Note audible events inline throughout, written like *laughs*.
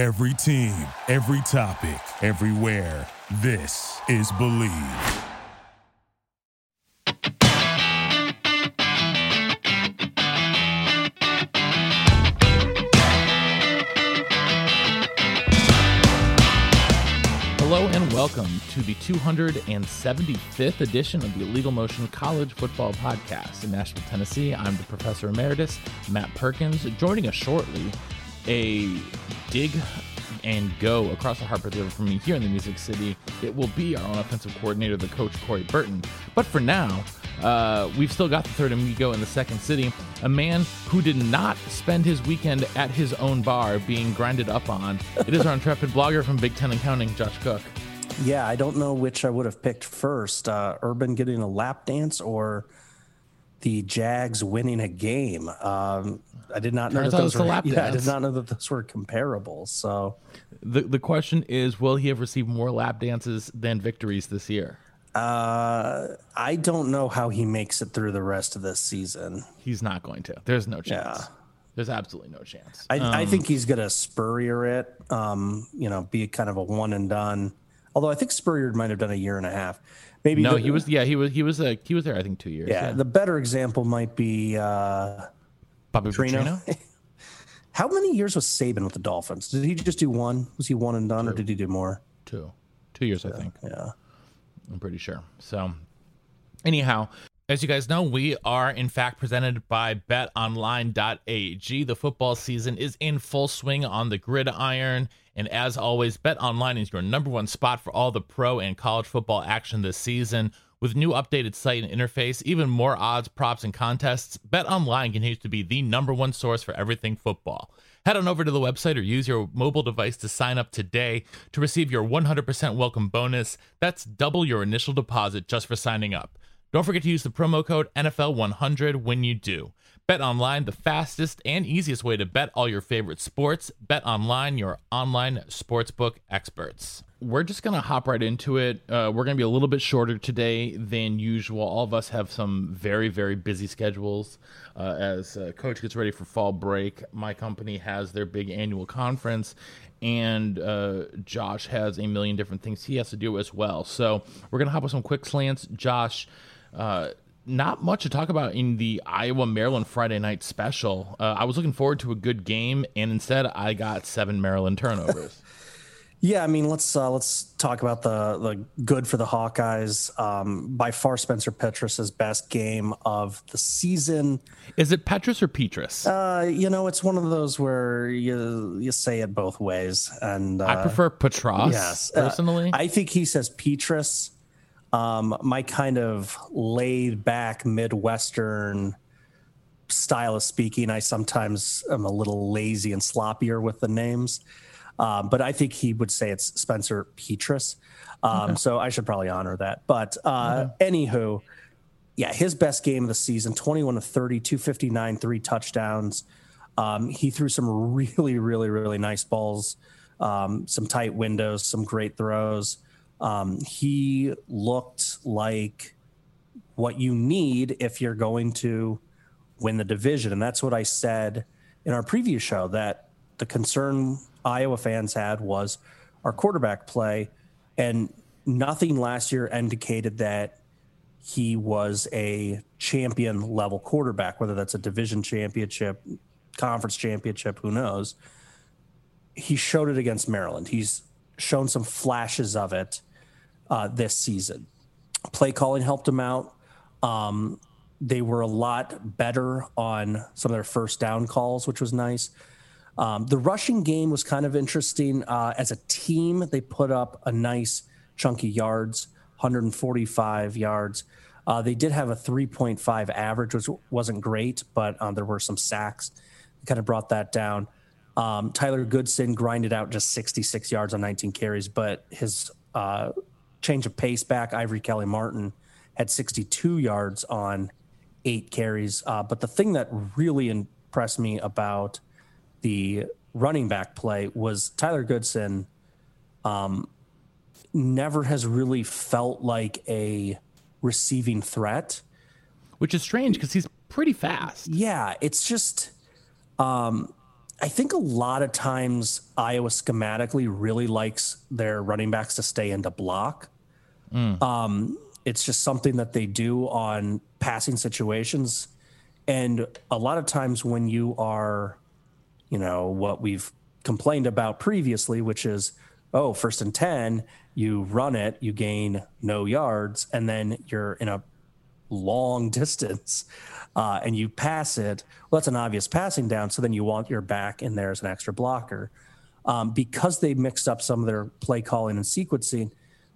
Every team, every topic, everywhere. This is Believe. Hello and welcome to the 275th edition of the Illegal Motion College Football Podcast. In Nashville, Tennessee, I'm the Professor Emeritus, Matt Perkins. Joining us shortly, a dig and go across the Harpeth River from me here in the Music City. It will be our own offensive coordinator, the coach Corey Burton. But for now, uh, we've still got the third amigo in the second city, a man who did not spend his weekend at his own bar being grinded up on. It is our intrepid blogger from Big Ten and Counting, Josh Cook. Yeah, I don't know which I would have picked first uh, Urban getting a lap dance or the Jags winning a game. Um, I did not know Turns that those were. lap Yeah, I did not know that those were comparable. So The, the question is will he have received more lap dances than victories this year? uh, I don't know how he makes it through the rest of this season. He's not going to. There's no chance. Yeah. There's absolutely no chance. I, I Um, think he's gonna Spurrier it. Um, you know, be kind of a one and done. Although I think Spurrier might have done a year and a half. Maybe no, the- he was. Yeah, he was. He was. Uh, he was there. I think two years. Yeah, the better example might be uh, Bobby Trino. Petrino. *laughs* How many years was Saban with the Dolphins? Did he just do one? Was he one and done, or did he do more? Two, two years, I think. Yeah. I'm pretty sure. So, anyhow, as you guys know, we are in fact presented by betonline.ag. The football season is in full swing on the gridiron. And as always, BetOnline is your number one spot for all the pro and college football action this season. With new updated site and interface, even more odds, props, and contests, BetOnline continues to be the number one source for everything football. Head on over to the website or use your mobile device to sign up today to receive your 100% welcome bonus. That's double your initial deposit just for signing up. Don't forget to use the promo code NFL100 when you do. Bet online, the fastest and easiest way to bet all your favorite sports. Bet online, your online sportsbook experts. We're just going to hop right into it. Uh, we're going to be a little bit shorter today than usual. All of us have some very, very busy schedules uh, as uh, Coach gets ready for fall break. My company has their big annual conference, and uh, Josh has a million different things he has to do as well. So we're going to hop with some quick slants. Josh, uh, not much to talk about in the Iowa Maryland Friday night special. Uh, I was looking forward to a good game, and instead I got seven Maryland turnovers. *laughs* Yeah, I mean, let's uh, let's talk about the the good for the Hawkeyes. Um, by far, Spencer Petrus's best game of the season. Is it Petrus or Petrus? Uh, you know, it's one of those where you you say it both ways, and uh, I prefer Petros yes, uh, personally. I think he says Petrus. Um, my kind of laid back Midwestern style of speaking, I sometimes am a little lazy and sloppier with the names. Um, but I think he would say it's Spencer Petrus. Um, So I should probably honor that. But uh, anywho, yeah, his best game of the season 21 to 30, 259, three touchdowns. Um, he threw some *laughs* really, really, really nice balls, um, some tight windows, some great throws. Um, he looked like what you need if you're going to win the division. And that's what I said in our previous show that the concern Iowa fans had was our quarterback play. And nothing last year indicated that he was a champion level quarterback, whether that's a division championship, conference championship, who knows. He showed it against Maryland. He's shown some flashes of it uh, this season. Play calling helped him out. Um, they were a lot better on some of their first down calls, which was nice. Um, the rushing game was kind of interesting. Uh, as a team, they put up a nice chunky yards, 145 yards. Uh, they did have a 3.5 average, which wasn't great, but um, there were some sacks. That kind of brought that down. Um, Tyler Goodson grinded out just 66 yards on 19 carries, but his uh, change of pace back, Ivory Kelly Martin, had 62 yards on eight carries. Uh, but the thing that really impressed me about the running back play was Tyler Goodson um, never has really felt like a receiving threat. Which is strange because he's pretty fast. Yeah, it's just um, I think a lot of times Iowa schematically really likes their running backs to stay into block. Mm. Um, it's just something that they do on passing situations. And a lot of times when you are, you know, what we've complained about previously, which is, oh, first and 10, you run it, you gain no yards, and then you're in a long *laughs* distance uh, and you pass it, well, that's an obvious passing down. So then you want your back in there as an extra blocker. Um, because they mixed up some of their play calling and sequencing,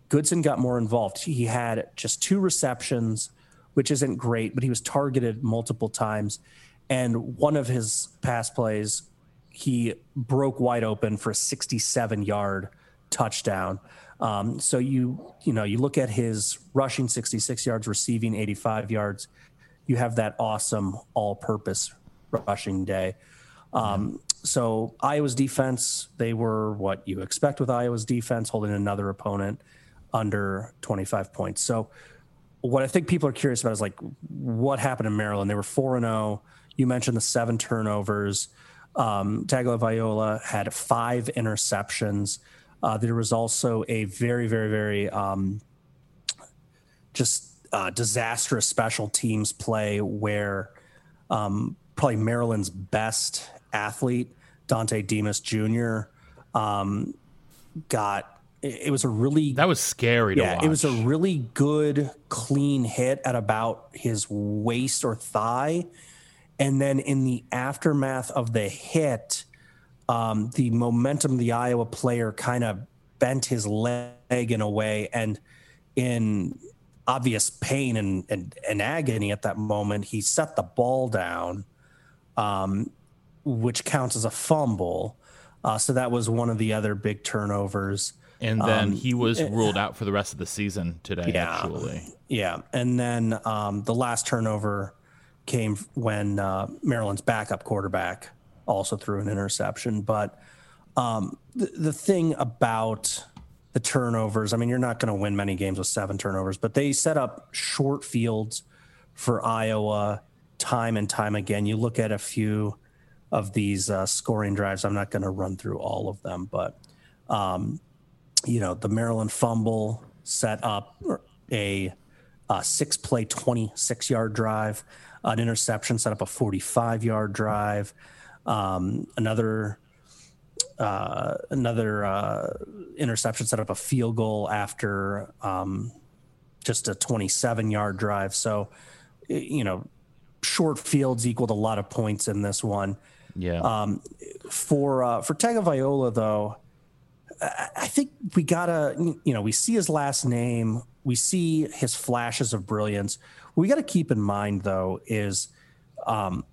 Goodson got more involved. He had just two receptions, which isn't great, but he was targeted multiple times. And one of his pass plays, he broke wide open for a 67 yard touchdown. Um, so you you know you look at his rushing 66 yards, receiving 85 yards. You have that awesome all-purpose rushing day. Um, so Iowa's defense, they were what you expect with Iowa's defense, holding another opponent under 25 points. So what I think people are curious about is like what happened in Maryland. They were four and zero. Oh. You mentioned the seven turnovers. Um, Tagovailoa had five interceptions. Uh, there was also a very, very, very um, just uh, disastrous special teams play where um, probably Maryland's best athlete, Dontay Demus Jr., um, got it was a really that was scary yeah, It was a really good clean hit at about his waist or thigh. And then in the aftermath of the hit, um, the momentum the Iowa player kind of bent his leg in a way, and in obvious pain and, and, and agony at that moment, he set the ball down, um, which counts as a fumble. Uh, so that was one of the other big turnovers. And then um, he was ruled out for the rest of the season today, yeah, actually. Yeah. And then um, the last turnover came when uh, Maryland's backup quarterback also threw an interception. But um, the, the thing about the turnovers, I mean, you're not going to win many games with seven turnovers, but they set up short fields for Iowa time and time again. You look at a few of these uh, scoring drives. I'm not going to run through all of them, but um, you know, the Maryland fumble set up a, a six play, 26 yard drive, an interception set up a 45 yard drive, um, another uh, another uh, interception set up a field goal after um, just a 27 yard drive. So, you know, short fields equaled a lot of points in this one. Yeah. Um, for uh, for Tagovailoa though, I think we gotta you know we see his last name, we see his flashes of brilliance. What we got to keep in mind though is um,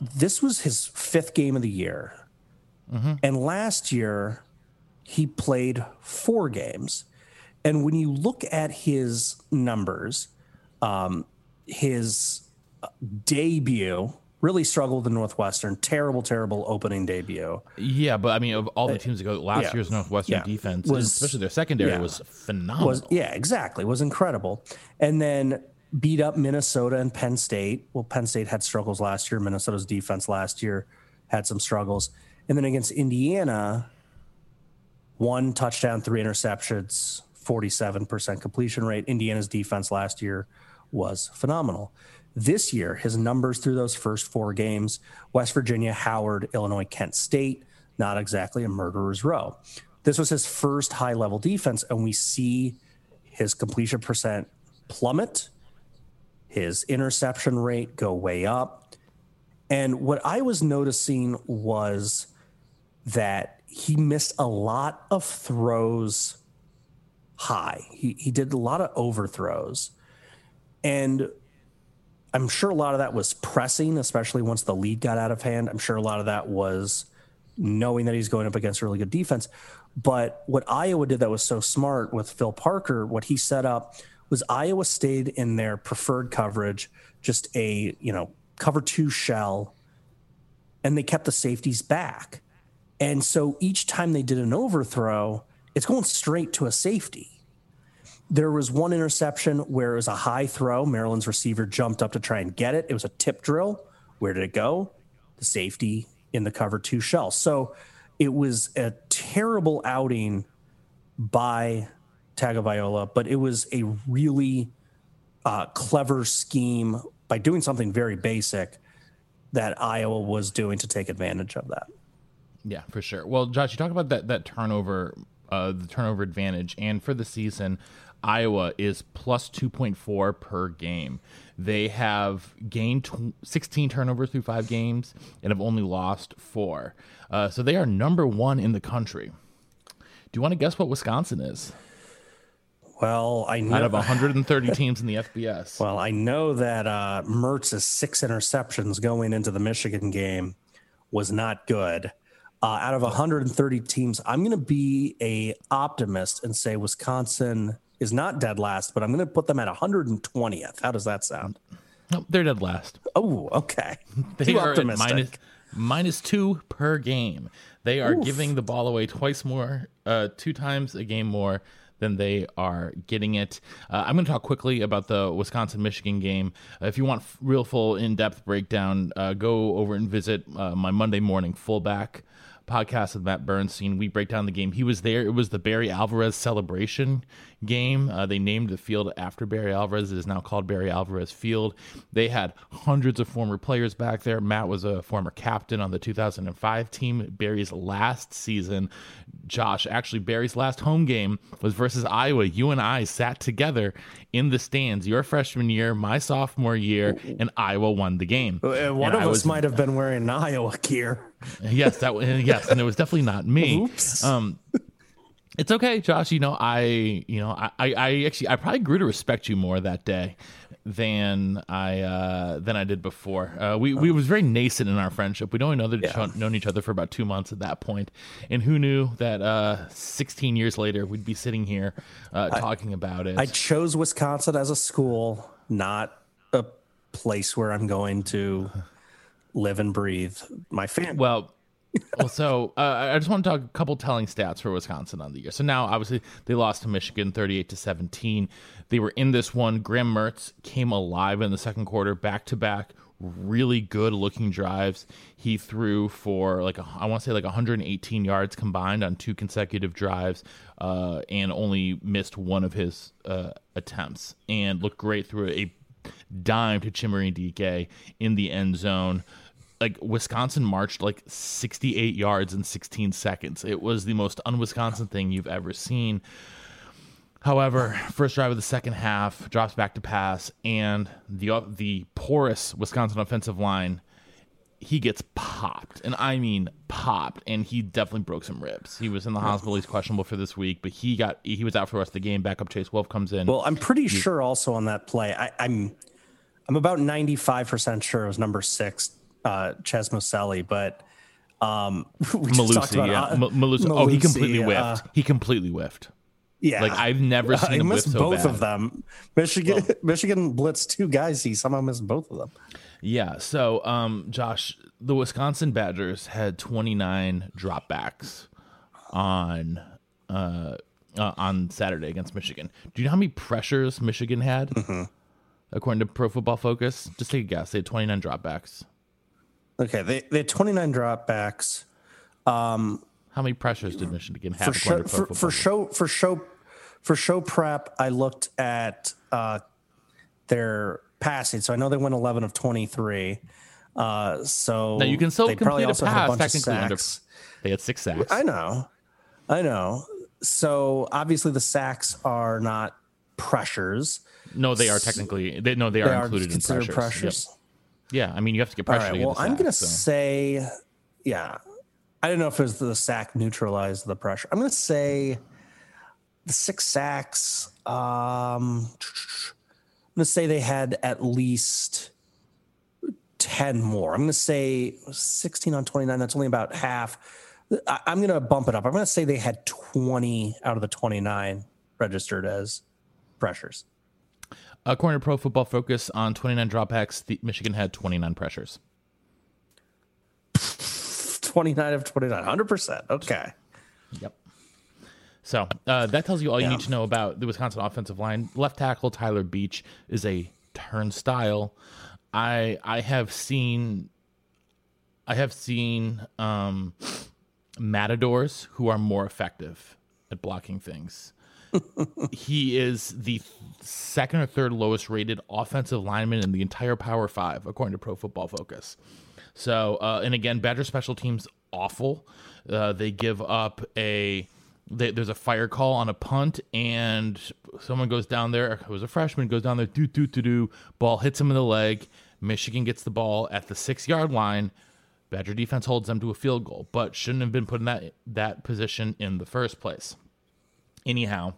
this was his fifth game of the year. Mm-hmm. And last year, he played four games. And when you look at his numbers, um, his debut really struggled in Northwestern. Terrible, terrible opening debut. Yeah, but I mean, of all the uh, teams that go last yeah. year's Northwestern yeah. defense, was, especially their secondary, yeah. was phenomenal. Was, yeah, exactly. Was incredible. And then beat up Minnesota and Penn State. Well, Penn State had struggles last year. Minnesota's defense last year had some struggles. And then against Indiana, one touchdown, three interceptions, 47% completion rate. Indiana's defense last year was phenomenal. This year, his numbers through those first four games West Virginia, Howard, Illinois, Kent State, not exactly a murderer's row. This was his first high level defense, and we see his completion percent plummet, his interception rate go way up. And what I was noticing was that he missed a lot of throws high. He, he did a lot of overthrows. And I'm sure a lot of that was pressing, especially once the lead got out of hand. I'm sure a lot of that was knowing that he's going up against a really good defense. But what Iowa did that was so smart with Phil Parker, what he set up was Iowa stayed in their preferred coverage, just a, you know, cover two shell, and they kept the safeties back. And so each time they did an overthrow, it's going straight to a safety. There was one interception where it was a high throw. Maryland's receiver jumped up to try and get it. It was a tip drill. Where did it go? The safety in the cover two shell. So it was a terrible outing by Tagovailoa, but it was a really uh, clever scheme by doing something very basic that Iowa was doing to take advantage of that. Yeah, for sure. Well, Josh, you talk about that that turnover, uh, the turnover advantage, and for the season, Iowa is plus two point four per game. They have gained 16 turnovers through five games and have only lost four. Uh, so they are number one in the country. Do you want to guess what Wisconsin is? Well, I know out of 130 teams in the FBS. *laughs* Well, I know that uh, Mertz's six interceptions going into the Michigan game was not good. Uh, out of 130 teams, I'm going to be a optimist and say Wisconsin is not dead last, but I'm going to put them at 120th. How does that sound? No, they're dead last. Oh, okay. *laughs* They Too are optimistic. minus, minus two per game. They are Oof. giving the ball away twice more, uh, two times a game more than they are getting it. Uh, I'm going to talk quickly about the Wisconsin Michigan game. Uh, if you want f- real full in depth breakdown, uh, go over and visit uh, my Monday morning fullback podcast with Matt Bernstein. We break down the game. He was there. It was the Barry Alvarez celebration game. Uh, they named the field after Barry Alvarez. It is now called Barry Alvarez Field. They had hundreds of former players back there. Matt was a former captain on the 2005 team. Barry's last season, Josh, actually, Barry's last home game was versus Iowa. You and I sat together in the stands your freshman year, my sophomore year, and Iowa won the game. Uh, one and of I us was, might have been wearing an Iowa gear. Yes, that yes, and it was definitely not me. *laughs* Oops. Um, it's okay, Josh. You know, I, you know, I, I actually, I probably grew to respect you more that day than I uh, than I did before. Uh, we we was very nascent in our friendship. We'd only known, yeah. known each other for about two months at that point, and who knew that uh, 16 years later we'd be sitting here uh, talking about it. I chose Wisconsin as a school, not a place where I'm going to live and breathe. My family. Well well, so uh, I just want to talk a couple telling stats for Wisconsin on the year. So now, obviously, they lost to Michigan, thirty-eight to seventeen. They were in this one. Graham Mertz came alive in the second quarter, back to back, really good looking drives. He threw for like a, I want to say like 118 yards combined on two consecutive drives, uh, and only missed one of his uh, attempts, and looked great through a dime to Chimere Dike in the end zone like Wisconsin marched like 68 yards in 16 seconds. It was the most un-Wisconsin thing you've ever seen. However, first drive of the second half drops back to pass, and the uh, the porous Wisconsin offensive line, he gets popped, and I mean popped, and he definitely broke some ribs. He was in the hospital. He's questionable for this week, but he got he was out for the rest of the game. Backup Chase Wolf comes in. Well, I'm pretty sure also on that play, I, I'm I'm about 95 percent sure it was number six uh, Chez Moseley, but um, *laughs* we Mellusi, about, yeah. uh, M- Mellusi. Oh, he completely whiffed. Uh, he completely whiffed. Yeah, like I've never *laughs* seen uh, him whiff so both bad. of them. Michigan, well, *laughs* Michigan blitzed two guys. He somehow missed both of them. Yeah. So, um, Josh, the Wisconsin Badgers had 29 dropbacks on uh, uh, on Saturday against Michigan. Do you know how many pressures Michigan had? Mm-hmm. According to Pro Football Focus, just take a guess. They had 29 dropbacks. Okay, they they had 29 dropbacks. Um, How many pressures did Michigan have for show, for, for show for show for show prep? I looked at uh, their passing, so I know they went 11 of 23. Uh, so now you can still complete a pass technically under. They had six sacks. I know, I know. So obviously the sacks are not pressures. No, they are technically. They, no, they, they are included in pressures. pressures. Yep. Yeah, I mean, you have to get pressure. All right, well, I'm going to so. say, yeah. I don't know if it was the sack neutralized the pressure. I'm going to say the six sacks. Um, I'm going to say they had at least 10 more. I'm going to say 16 on 29. That's only about half. I'm going to bump it up. I'm going to say they had 20 out of the 29 registered as pressures. According to Pro Football Focus, on 29 dropbacks, the Michigan had 29 pressures. 29 of 29, 100%. Okay. Yep. So uh, that tells you all you yeah. need to know about the Wisconsin offensive line. Left tackle Tyler Beach is a turnstile. I I have seen I have seen um, matadors who are more effective at blocking things. He is the second or third lowest rated offensive lineman in the entire Power Five, according to Pro Football Focus. So, uh, and again, Badger special teams awful. Uh, they give up a they, there's a fire call on a punt, and someone goes down there. It was a freshman goes down there, do do do do. Ball hits him in the leg. Michigan gets the ball at the six yard line. Badger defense holds them to a field goal, but shouldn't have been put in that that position in the first place. Anyhow,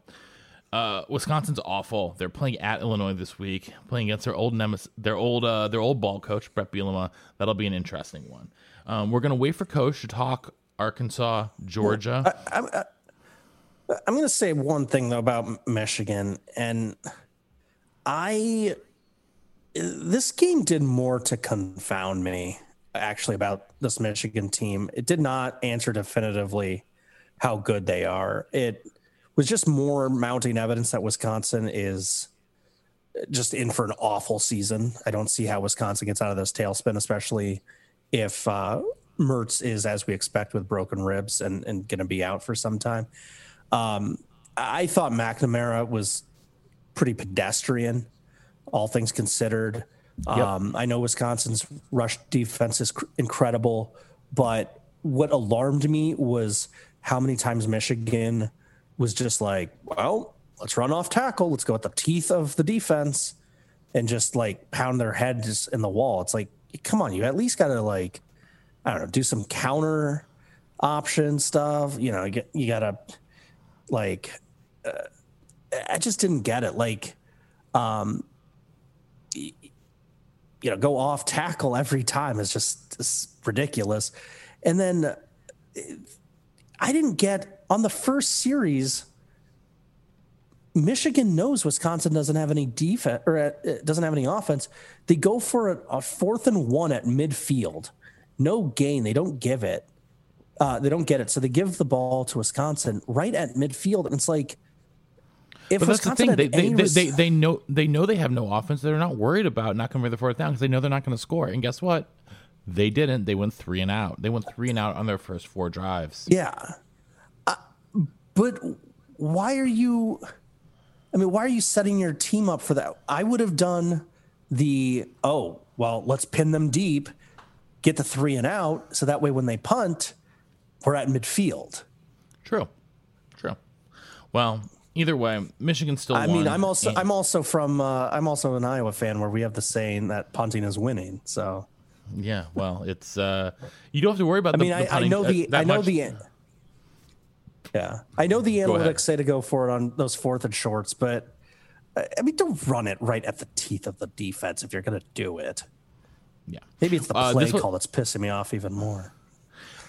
uh, Wisconsin's awful. They're playing at Illinois this week, playing against their old nemesis, their old uh, their old ball coach Bret Bielema. That'll be an interesting one. Um, we're gonna wait for coach to talk Arkansas, Georgia. I, going to say one thing though about Michigan, and I this game did more to confound me actually about this Michigan team. It did not answer definitively how good they are. It was just more mounting evidence that Wisconsin is just in for an awful season. I don't see how Wisconsin gets out of this tailspin, especially if uh, Mertz is as we expect with broken ribs and, and going to be out for some time. Um, I thought McNamara was pretty pedestrian, all things considered. Yep. Um, I know Wisconsin's rush defense is cr- incredible, but what alarmed me was how many times Michigan was just like, well, let's run off tackle. Let's go at the teeth of the defense and just like pound their head just in the wall. It's like, come on, you at least got to like, I don't know, do some counter option stuff. You know, you, got to like, uh, I just didn't get it. Like, um, you know, go off tackle every time is just, just ridiculous. And then I didn't get on the first series. Michigan knows Wisconsin doesn't have any defense or uh, doesn't have any offense. They go for a, a, fourth and one at midfield, no gain. They don't give it. Uh, they don't get it, so they give the ball to Wisconsin right at midfield, and it's like if but that's Wisconsin the thing. They, they, res- they, they, know they know they have no offense. They're not worried about not coming for the fourth down because they know they're not going to score. And guess what? They didn't. They went three and out. They went three and out on their first four drives. Yeah, but why are you? I mean, why are you setting your team up for that? I would have done the oh well, let's pin them deep, get the three and out, so that way when they punt, we're at midfield. True, true. Well, either way, Michigan still. I mean, I'm also and, I'm also from uh, I'm also an Iowa fan where we have the saying that punting is winning. So yeah, well, it's uh, you don't have to worry about. I the, mean, the I, I, know the I know much. the. Yeah, I know the analytics say to go for it on those fourth and shorts, but I mean, don't run it right at the teeth of the defense if you're going to do it. Yeah, maybe it's the uh, play uh, call that's pissing me off even more.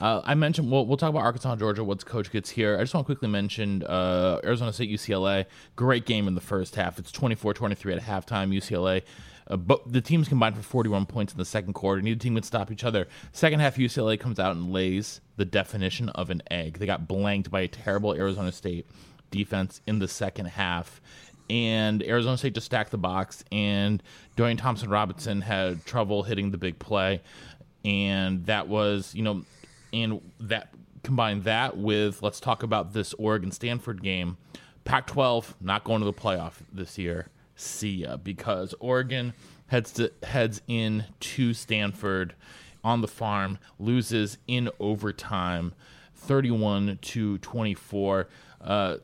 Uh, I mentioned we'll, we'll talk about Arkansas, Georgia once Coach gets here. I just want to quickly mention uh, Arizona State, UCLA. Great game in the first half. It's 24-23 at halftime. UCLA, uh, but the teams combined for 41 points in the second quarter. Neither team could stop each other. Second half, UCLA comes out and lays the definition of an egg. They got blanked by a terrible Arizona State defense in the second half and Arizona State just stacked the box, and Dorian Thompson Robinson had trouble hitting the big play, and that was, you know, and that combine that with let's talk about this Oregon Stanford game. Pac 12 not going to the playoff this year. Ya. Because Oregon heads to, heads in to Stanford on the farm, loses in overtime, 31 to 24. Uh,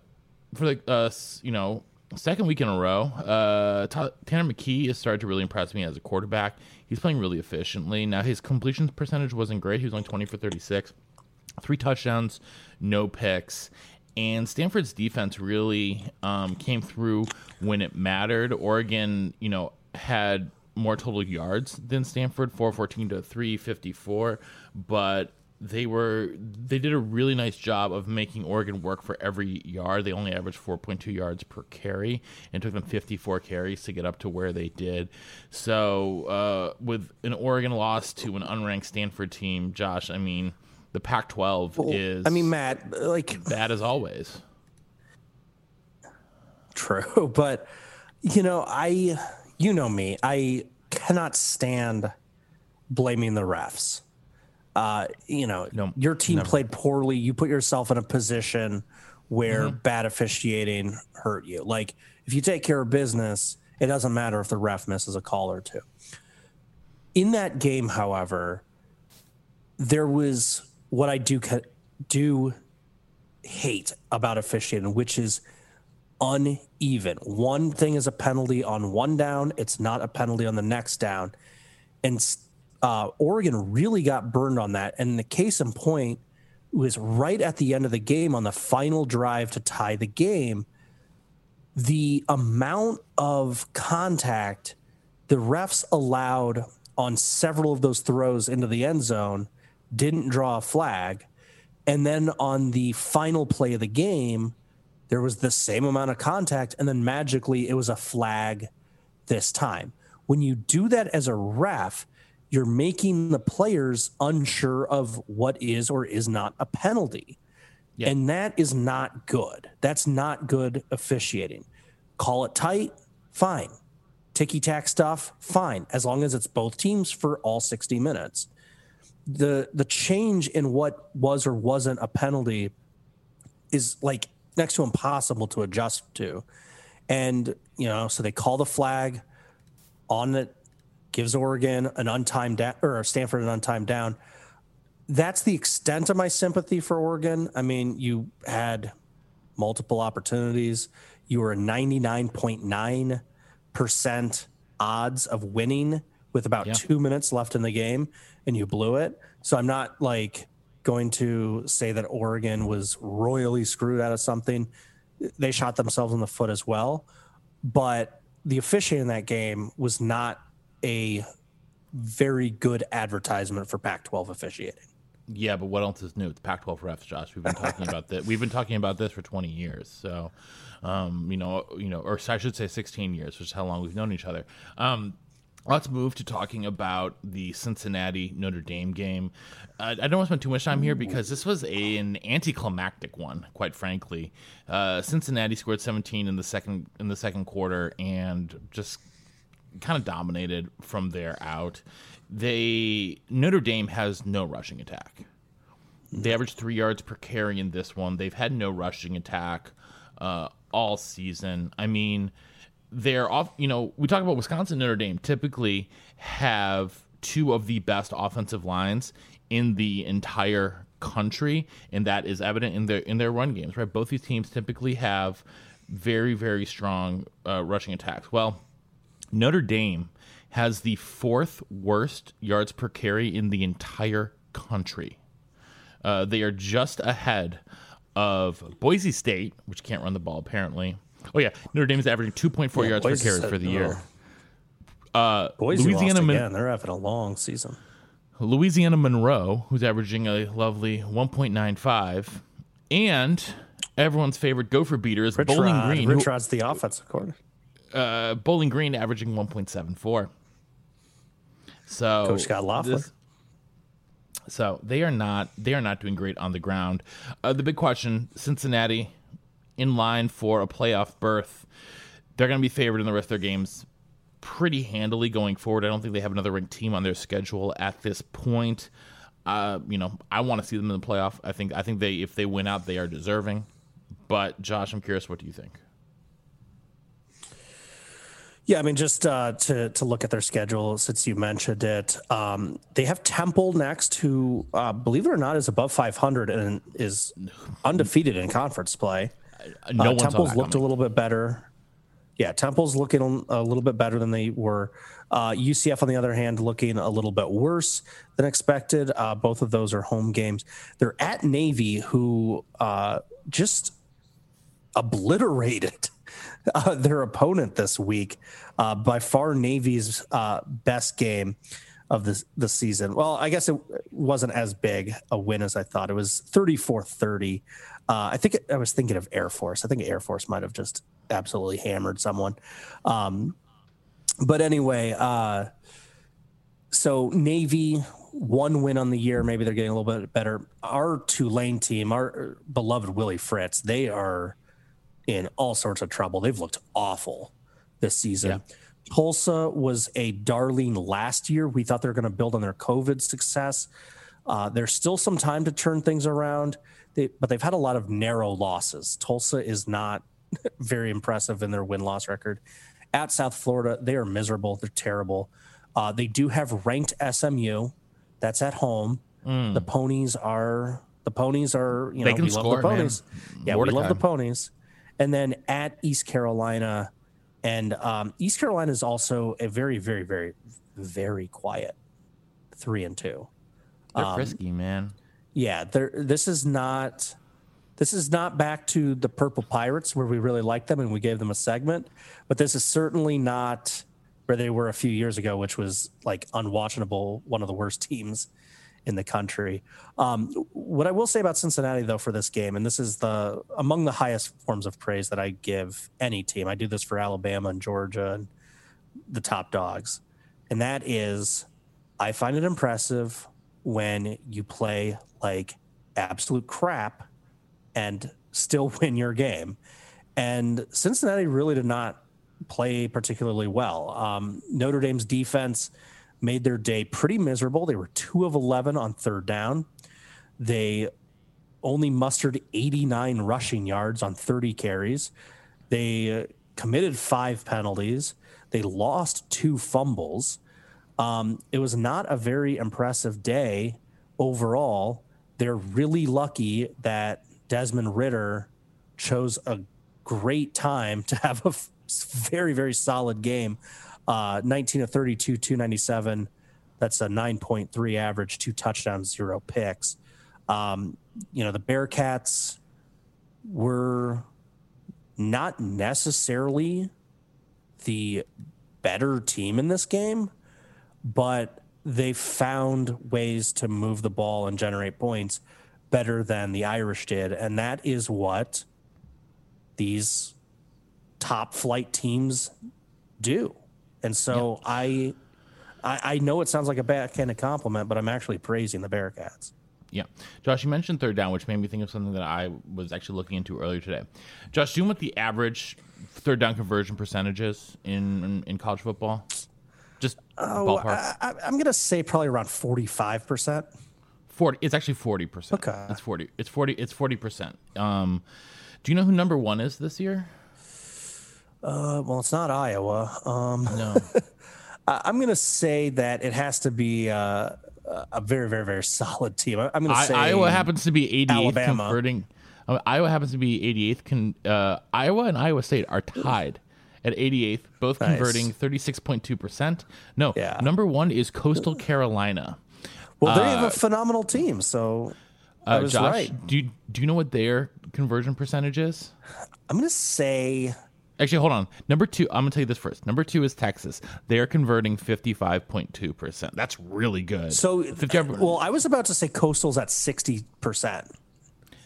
for the uh, you know second week in a row, uh, Tanner McKee has started to really impress me as a quarterback. He's playing really efficiently. Now, his completion percentage wasn't great. He was only 20 for 36, three touchdowns, no picks. And Stanford's defense really um, came through when it mattered. Oregon, you know, had more total yards than Stanford, 414 to 354, but they were they did a really nice job of making Oregon work for every yard. They only averaged 4.2 yards per carry, and took them 54 carries to get up to where they did. So, uh, with an Oregon loss to an unranked Stanford team, Josh, I mean, the Pac-12 well, is. I mean, Matt, like bad as always. True, *laughs* but you know, I, you know me, I cannot stand blaming the refs uh, you know, No, your team never. played poorly. You put yourself in a position where bad officiating hurt you. Like if you take care of business, it doesn't matter if the ref misses a call or two. In that game, however, there was what I do do hate about officiating, which is uneven. One thing is a penalty on one down, it's not a penalty on the next down. And uh, Oregon really got burned on that. And the case in point was right at the end of the game on the final drive to tie the game. The amount of contact the refs allowed on several of those throws into the end zone didn't draw a flag. And then on the final play of the game, there was the same amount of contact, and then magically it was a flag this time. When you do that as a ref, you're making the players unsure of what is or is not a penalty. Yeah. And that is not good. That's not good officiating. Call it tight, fine. Ticky tack stuff, fine, as long as it's both teams for all 60 minutes. The the change in what was or wasn't a penalty is like next to impossible to adjust to. And, you know, so they call the flag on it, gives Oregon an untimed down or Stanford an untimed down. That's the extent of my sympathy for Oregon. I mean, you had multiple opportunities. You were 99.9% odds of winning with about Yeah. two minutes left in the game, and you blew it. So I'm not like going to say that Oregon was royally screwed out of something. They shot themselves in the foot as well. But the officiating in that game was not a very good advertisement for Pac 12 officiating. Yeah, but what else is new? It's Pac-12 refs, Josh. We've been talking about that. We've been talking about this for 20 years. So, um, you know, you know, or I should say 16 years, which is how long we've known each other. Um, let's move to talking about the Cincinnati Notre Dame game. Uh, I don't want to spend too much time here because this was a, an anticlimactic one, quite frankly. Uh, Cincinnati scored 17 in the second in the second quarter and just kind of dominated from there out. They Notre Dame has no rushing attack. They averaged three yards per carry in this one. They've had no rushing attack uh, all season. I mean, they're off. You know, we talk about Wisconsin, Notre Dame typically have two of the best offensive lines in the entire country, and that is evident in their in their run games. Right, both these teams typically have very very strong uh, rushing attacks. Well, Notre Dame has the fourth worst yards per carry in the entire country. Uh, they are just ahead of Boise State, which can't run the ball apparently. Oh yeah, Notre Dame is averaging 2.4 yards Boise per carry for the no. year. Uh, Boise Louisiana, lost again. They're having a long season. Louisiana Monroe, who's averaging a lovely 1.95, and everyone's favorite Gopher beater is Bowling Rod- Green, Rich Rod's the offensive coordinator. uh, Bowling Green averaging 1.74. So Coach Scot Loeffler. this- so they are not they are not doing great on the ground. Uh, the big question: Cincinnati in line for a playoff berth. They're going to be favored in the rest of their games pretty handily going forward. I don't think they have another ranked team on their schedule at this point. Uh, you know, I want to see them in the playoff. I think I think they if they win out, they are deserving. But Josh, I'm curious, what do you think? Yeah, I mean, just uh, to to look at their schedule, since you mentioned it, um, they have Temple next, who, uh, believe it or not, is above 500 and is undefeated in conference play. No Uh, one Temple's looked a little bit better. Yeah, Temple's looking a little bit better than they were. Uh, UCF, on the other hand, looking a little bit worse than expected. Uh, both of those are home games. They're at Navy, who uh, just obliterated *laughs* uh, their opponent this week. Uh, by far, Navy's uh, best game of the, the season. Well, I guess it wasn't as big a win as I thought. It was 34 30. Uh, I think I was thinking of Air Force. I think Air Force might have just absolutely hammered someone. Um, but anyway, uh, so Navy one win on the year. Maybe they're getting a little bit better. Our Tulane team, our beloved Willie Fritz, they are in all sorts of trouble. They've looked awful this season. Tulsa was a darling last year. We thought they were going to build on their COVID success. Uh, there's still some time to turn things around, they, but they've had a lot of narrow losses. Tulsa is not *laughs* very impressive in their win loss record. At South Florida, they are miserable. They're terrible. Uh, they do have ranked SMU. That's at home. Mm. The ponies are the ponies are you They know can we score, love the ponies. man. Yeah, we love the ponies. And then at East Carolina, and um, East Carolina is also a very, very, very, very quiet three and two. They're Um, frisky, man. Yeah, there. This is not. This is not back to the Purple Pirates where we really liked them and we gave them a segment, but this is certainly not where they were a few years ago, which was like unwatchable, one of the worst teams in the country. Um, what I will say about Cincinnati though for this game, and this is the among the highest forms of praise that I give any team. I do this for Alabama and Georgia and the top dogs, and that is, I find it impressive when you play like absolute crap and still *laughs* win your game. And Cincinnati really did not play particularly well. Um, Notre Dame's defense made their day pretty miserable. They were two of 11 on third down. They only mustered 89 rushing yards on 30 carries. They committed five penalties. They lost two fumbles. Um, it was not a very impressive day overall. They're really lucky that Desmond Ridder chose a great time to *laughs* have a very, very solid game. Uh, 19 of 32, 297. That's a 9.3 average, two touchdowns, zero picks. Um, you know, the Bearcats were not necessarily the better team in this game, but they found ways to move the ball and generate points better than the Irish did. And that is what these top flight teams do. And so I, I I know it sounds like a backhanded compliment, but I'm actually praising the Bearcats. Yeah. Josh, you mentioned third down, which made me think of something that I was actually looking into earlier today. Josh, do you know what the average third down conversion percentage is in, in, in college football? Just ballpark. I, going to say probably around 45%. 40 it's actually 40% Okay. it's 40 it's 40 it's 40% um do you know who number one is this year Uh, well, it's not Iowa. Um, no *laughs* I'm going to say that it has to be uh, a very, very, very solid team. I'm going to I, say iowa happens to be 88th Alabama. converting uh, iowa happens to be 88th con, uh, iowa and iowa state are tied at 88th both Nice. converting 36.2% no Yeah. number one is coastal carolina Well, they have a phenomenal team. So I uh, was Josh, right. do you, do you know what their conversion percentage is? I'm going to say Actually, hold on. Number two, I'm gonna tell you this first. Number two is Texas. They are converting 55.2 percent. That's really good. so. 55 Well, I was about to say Coastal's at 60%.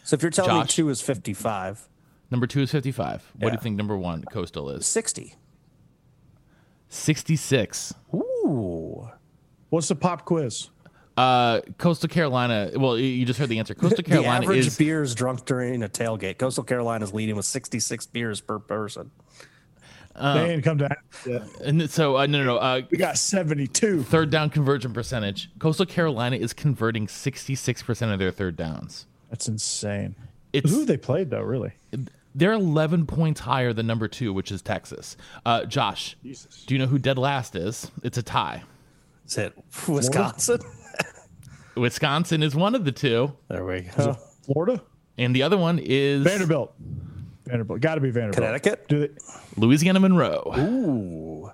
So if you're telling me two is 55, number two is 55. What do Yeah. you think number one coastal is? 60. 66. Ooh. What's the pop quiz? Uh, Coastal Carolina. Well, you- you just heard the answer. Coastal The Carolina average is beers drunk during a tailgate. Coastal Carolina is leading with 66 beers per person. they ain't come down. yet. and so uh, no no no. Uh, We got 72. third down conversion percentage. Coastal Carolina is converting 66 percent of their third downs. That's insane. It's Who they played though, really? They're 11 points higher than number two, which is Texas. Uh, Josh, Jesus. do you know who dead last is? It's a tie. Is it Wisconsin? *laughs* Wisconsin is one of the two, There we go. Florida? and the other one is Vanderbilt. Vanderbilt. Got to be Vanderbilt. Connecticut? Do they? Louisiana Monroe. Ooh.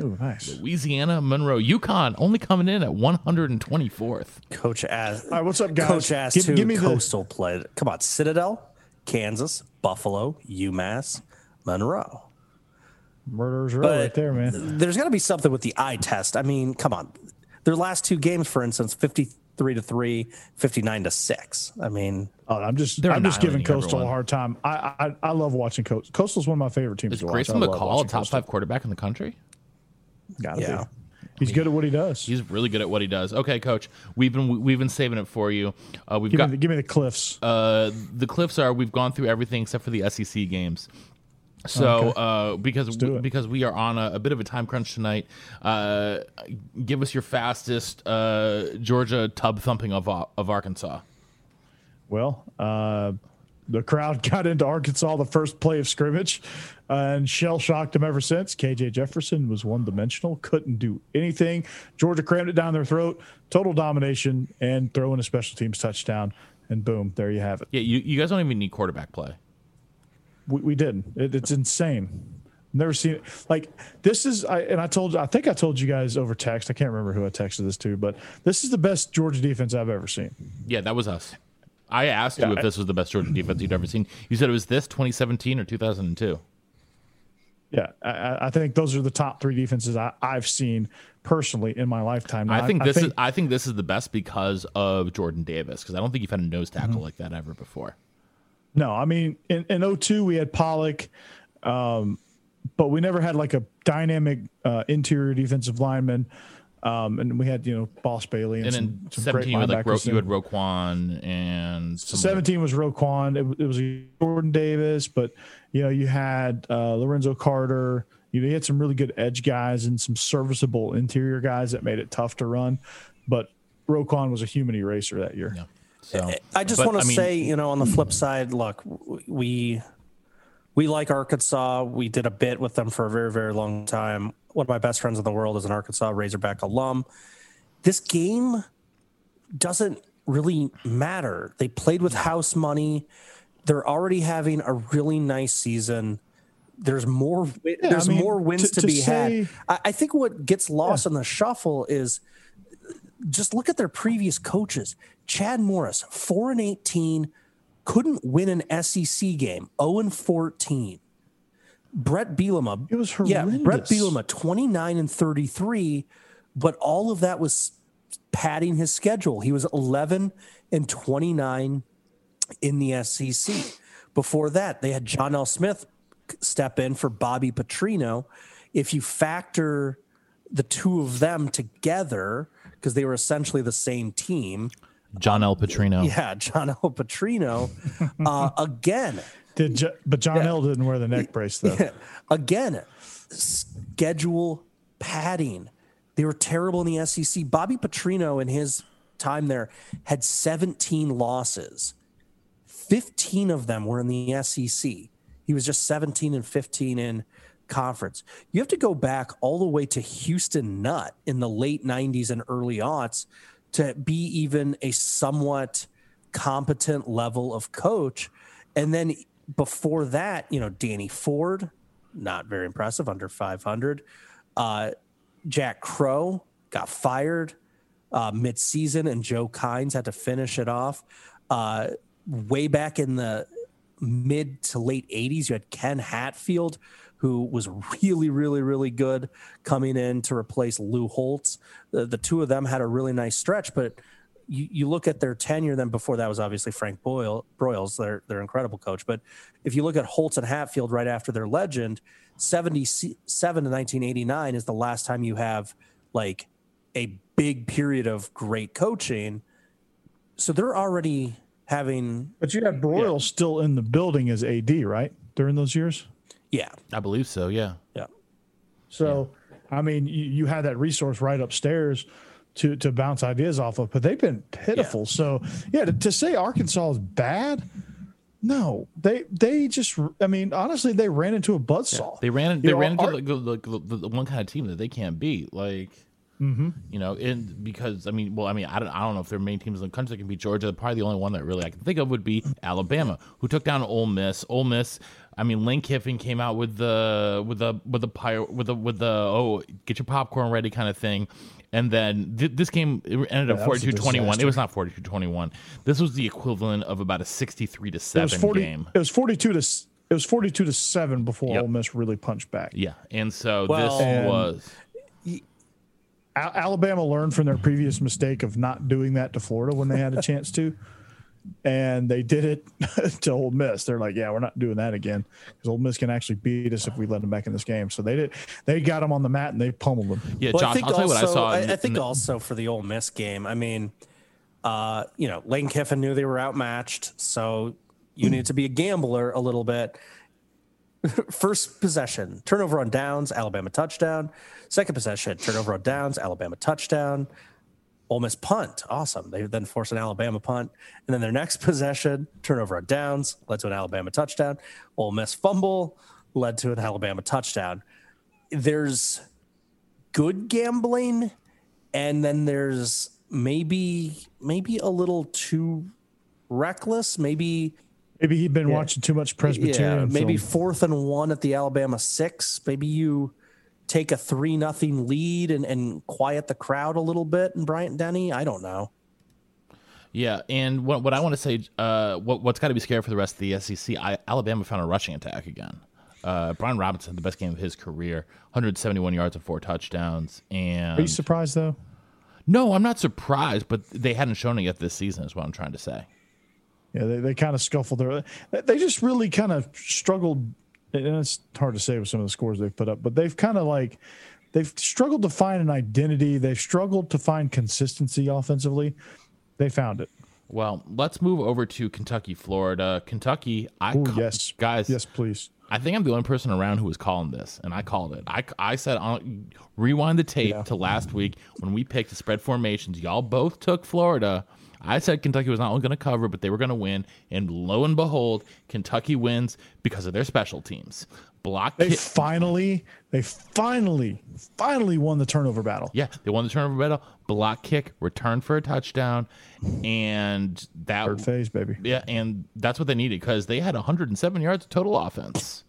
Oh, nice. Louisiana Monroe. UConn only coming in at 124th. Coach asked. All right, what's up, guys? Coach asked Give- give me the- Coastal played. Come on, Citadel, Kansas, Buffalo, UMass, Monroe. Murderers row right there, man. There's got to be something with the eye test. I mean, come on. Their last two games, for instance, 53 to 3, 59 to 6. I mean, Oh, I'm just They're I'm just giving Coastal everyone. a hard time. I I, I love watching Coastal. Coastal's one of my favorite teams Is to watch. Grayson I McCall a top Coastal. five quarterback in the country? Gotta Yeah. be. He's good at what he does. He's really good at what he does. Okay, coach, we've been we've been saving it for you. Uh, we've Give got me, the, give me the cliffs. uh, the cliffs are we've gone through everything except for the SEC games. So, Okay. uh, because it. because we are on a, a bit of a time crunch tonight, uh, give us your fastest uh, Georgia tub thumping of of Arkansas. Well, uh, the crowd *laughs* got into Arkansas the first play of scrimmage and shell shocked them ever since. KJ Jefferson was one dimensional, couldn't do anything. Georgia crammed it down their throat, total domination, and throwing a special teams touchdown. And boom, there you have it. Yeah, you, you guys don't even need quarterback play. We, we didn't. It, it's insane. Never seen it. Like this is, I and I told, I think I told you guys over text. I can't remember who I texted this to, but this is the best Georgia defense I've ever seen. Yeah, that was us. I asked you if this was the best Georgia defense you'd ever seen. You said it was this 2017 or 2002. Yeah, I- I, I think those are the top three defenses I, I've seen personally in my lifetime. Now, I think this is I think this is the best because of Jordan Davis because I don't think you've had a nose tackle Mm-hmm. like that ever before. no. I mean, in, in 02, we had Pollack, um, but we never had like a dynamic uh, interior defensive lineman. Um, and we had you know Boss Bailey and, And some, then some 17 you had like Ro- you had. Roquan and some other- 17 was Roquan. It, it was Jordan Davis, but you know you had uh, Lorenzo Carter. You, know, you had some really good edge guys and some serviceable interior guys that made it tough to run. But Roquan was a human eraser that year. Yeah. So I just want to I mean, say, you know, on the flip side, look, we we like Arkansas. We did a bit with them for a very, very long time. One of my best friends in the world is an Arkansas Razorback alum. This game doesn't really matter. They played with house money. They're already having a really nice season. There's more. there's I mean, more wins to- to, to be say- had. I, I think what gets lost in the shuffle is just look at their previous coaches. Chad Morris, 4 and 18, couldn't win an SEC game, 0 and 14. Bret Bielema, It was yeah, Bret horrendous. Bielema, 29 and 33, but all of that was padding his schedule. He was 11 and 29 in the SEC. Before that, they had John L. Smith step in for Bobby Petrino. If you factor the two of them together, because they were essentially the same team, John L. Petrino. yeah, John L. Petrino, *laughs* uh, again, Did Jo- but John L didn't wear the neck brace though. *laughs* again, schedule padding. They were terrible in the SEC. Bobby Petrino, in his time there, had 17 losses. 15 of them were in the SEC. He was just 17 and 15 in conference. You have to go back all the way to Houston Nutt in the late 90s and early aughts to be even a somewhat competent level of coach. And then before that, you know, Danny Ford, not very impressive, under 500. Uh, Jack Crowe got fired uh, mid-season, and Joe Kines had to finish it off. Uh, way back in the mid to late 80s, you had Ken Hatfield, who was really, really, really good coming in to replace Lou Holtz. The, the two of them had a really nice stretch, but you, you look at their tenure, then before that was obviously Frank Boyle, Broyles, their, their incredible coach. But if you look at Holtz and Hatfield right after their legend, 77 to 1989 is the last time you have like a big period of great coaching. So they're already having, But you had Broyles still in the building as AD, right? During those years. yeah, I believe so. Yeah. yeah. So, I mean, you, you had that resource right upstairs to to bounce ideas off of, but they've been pitiful. So, yeah, to, to say Arkansas is bad, no, they they just, I mean, honestly, they ran into a buzzsaw. They ran. You They know, ran into Ar- like, the, the, the, the one kind of team that they can't beat. Like, Mm-hmm. you know, in because I mean, well, I mean, I don't, I don't know if there are many teams in the country that can beat Georgia. Probably the only one that really I can think of would be Alabama, who took down Ole Miss. Ole Miss. I mean, Lane Kiffin came out with the with the with the pyro with the with the oh get your popcorn ready kind of thing. And then th- this game it ended up that 42 21. It was not 42 21. This was the equivalent of about a 63 to 7 forty. game. It was forty-two to. It was forty-two to seven before Yep. Ole Miss really punched back. Yeah. And so Well- this And- was Al- Alabama learned from their previous mistake of not doing that to Florida when they had a *laughs* chance to, and they did it *laughs* to Ole Miss. They're like, "Yeah, we're not doing that again because Ole Miss can actually beat us if we let them back in this game." So they did. They got them on the mat and they pummeled them. yeah, Well, Josh, I think I'll tell you what I also- saw. I, in- I in think the- also for the Ole Miss game, I mean, uh, you know, Lane Kiffin knew they were outmatched, so you need to be a gambler a little bit. *laughs* first possession, turnover on downs, Alabama touchdown. Second possession, turnover on downs, Alabama touchdown. Ole Miss punt, awesome. They then force an Alabama punt, and then their next *laughs* possession, turnover on downs, led to an Alabama touchdown. Ole Miss fumble led to an Alabama touchdown. There's good gambling, and then there's maybe maybe a little too reckless, maybe Maybe he'd been watching too much Presbyterian. yeah, maybe film. fourth and one at the Alabama six. Maybe you take a three nothing lead and, and quiet the crowd a little bit in Bryant Denny. I don't know. Yeah, and what what I want to say, uh, what what's got to be scary for the rest of the SEC? I, Alabama found a rushing attack again. Uh, Brian Robinson, the best game of his career, 171 yards and four touchdowns. And Are you surprised though? no, I'm not surprised, but they hadn't shown it yet this season. Is what I'm trying to say. Yeah, they, they kind of scuffled there. They just really kind of struggled. And it's hard to say with some of the scores they've put up, but they've kind of like they've struggled to find an identity. They've struggled to find consistency offensively. They found it. Well, let's move over to Kentucky, Florida. Kentucky, I Oh ca- yes, guys, Yes, please. I think I'm the only person around who was calling this, and I called it. I, I said, on, rewind the tape Yeah. to last week when we picked the spread formations. Y'all both took Florida. I said Kentucky was not only going to cover, but they were going to win. And lo and behold, Kentucky wins because of their special teams. Block They finally, they finally, finally won the turnover battle. Yeah, they won the turnover battle. Block kick, return for a touchdown, and that Third phase, baby. yeah, and that's what they needed because they had 107 yards of total offense.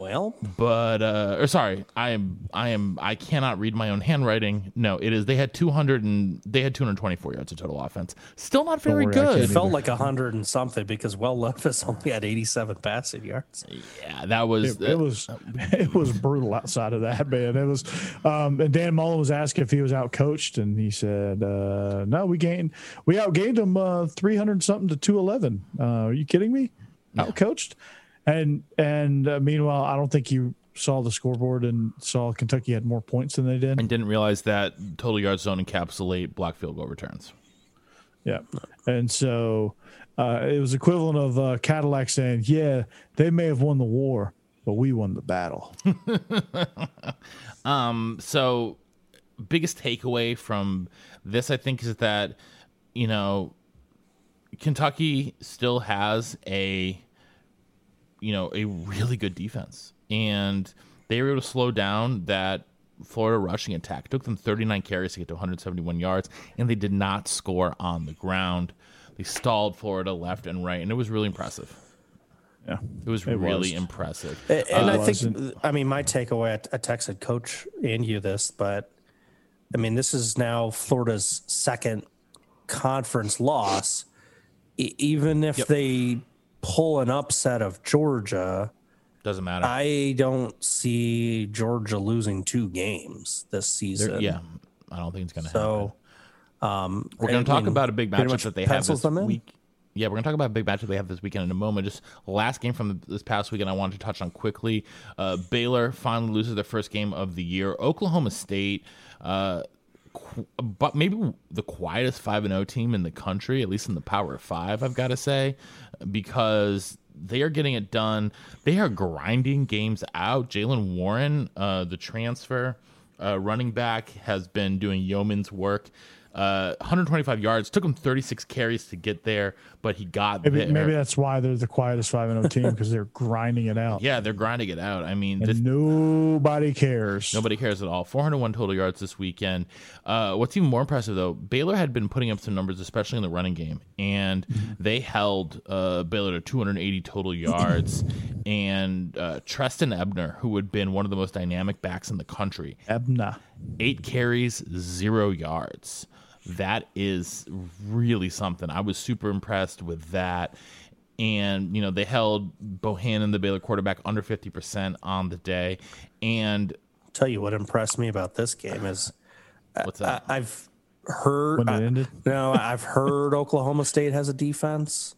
Well, but uh or sorry i am i am i cannot read my own handwriting no it is they had 200 and they had 224 yards of total offense still not very worry, I it good can't felt like a hundred and something because Well Levis only had eighty seven passing yards. yeah that was It, it was *laughs* it was brutal outside of that, man. It was um and Dan Mullen was asked if he was out coached and he said uh no, we gained we outgained him uh 300 something to 211. Uh are you kidding me? Out coached? And and uh, meanwhile, I don't think you saw the scoreboard and saw Kentucky had more points than they did. and didn't realize that total yards don't encapsulate block field goal returns Yeah. And so uh, it was equivalent of uh, Cadillac saying, yeah, they may have won the war, but we won the battle. *laughs* Um. So biggest takeaway from this i think is that you know kentucky still has a you know a really good defense and they were able to slow down that florida rushing attack it took them 39 carries to get to 171 yards and they did not score on the ground they stalled florida left and right and it was really impressive Yeah. it was It really was. impressive And, and I Uh, think, I mean, my takeaway, I, I texted Coach and you this, but I mean, this is now Florida's second conference loss. Even if Yep. they pull an upset of Georgia, doesn't matter I don't see Georgia losing two games this They're- season. yeah i don't think it's going to happen um, We're going to talk about a big matchup that they have this them in. week. Yeah, we're going to talk about a big matchup they have this weekend in a moment. Just last game from this past weekend, I wanted to touch on quickly. Uh, Baylor finally loses their first game of the year. Oklahoma State, uh, but maybe the quietest five and zero team in the country, at least in the Power Five. I've got to say, because they are getting it done. They are grinding games out. Jaylen Warren, uh, the transfer uh, running back, has been doing yeoman's work. Uh, 125 yards. Took him 36 carries to get there, but he got Maybe, there. maybe that's why they're the quietest 5 0 team because they're grinding it out. yeah, they're grinding it out. I mean, this, nobody cares. Nobody cares at all. 401 total yards this weekend. Uh, what's even more impressive, though, Baylor had been putting up some numbers, especially in the running game, and they held uh, Baylor to 280 total yards. *laughs* and uh, Trestan Ebner, who had been one of the most dynamic backs in the country, Ebner, eight carries, zero yards. That is really something. I was super impressed with that. And, you know, they held Bohanon, the Baylor quarterback, under 50% on the day. And tell you what impressed me about this game is *sighs* what's that? I, I've heard. When it I- ended? No, I've heard Oklahoma State has a defense.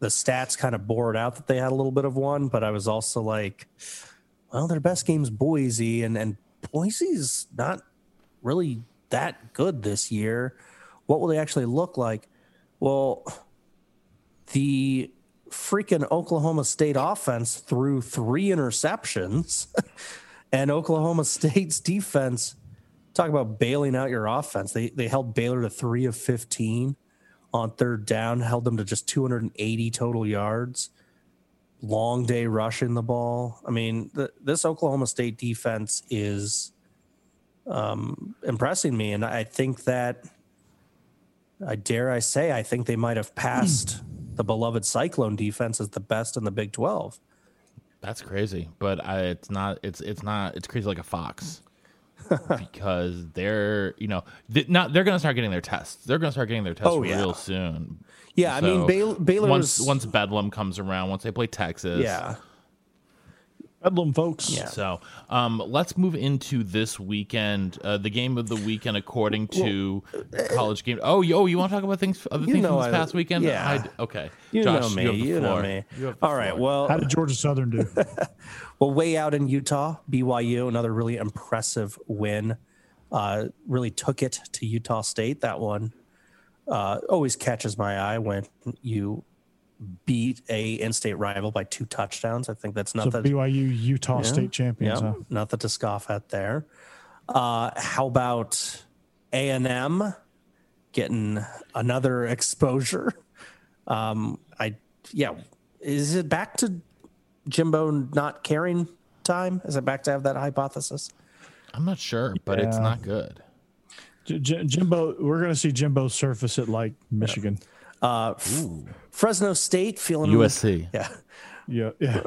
The stats kind of bore it out that they had a little bit of one, but I was also like, well, their best game's Boise, and and Boise's not really that good this year. What will they actually look like? Well, the freaking Oklahoma State offense threw three interceptions, *laughs* and Oklahoma State's defense. Talk about bailing out your offense. They they held Baylor to three of fifteen on third down, held them to just 280 total yards. Long day rushing the ball. I mean, the, this Oklahoma State defense is um, impressing me, and I think that I dare I say I think they might have passed the beloved Cyclone defense as the best in the Big 12. That's crazy, but I, it's not. It's it's not. It's crazy like a fox *laughs* because they're you know they, not they're gonna start getting their tests. They're gonna start getting their tests Oh, yeah. real soon. Yeah, I mean, So, Baylor, Baylor once once Bedlam comes around, once they play Texas, yeah, Bedlam, folks. Yeah. So um, let's move into this weekend, uh, the game of the weekend according to college game. Oh, you, oh, you want to talk about things, other You things know from this I- past weekend? yeah. I- okay, you Josh, know me, you, you, know me. You All right, well, How did Georgia Southern do? *laughs* Well, way out in Utah, BYU, another really impressive win. Uh, really took it to Utah State. That one uh, always catches my eye when you beat a in-state rival by two touchdowns. I think that's not so nothing. BYU Utah State champions. yeah, Huh? nothing to scoff at there. Uh, how about A and M getting another exposure? Um, I yeah, is it back to Jimbo not caring time? Is it back to have that hypothesis? I'm not sure, but it's not good. J- J- Jimbo, we're going to see Jimbo surface at like Michigan. Uh, Fresno State feeling USC. Yeah, Yeah, yeah.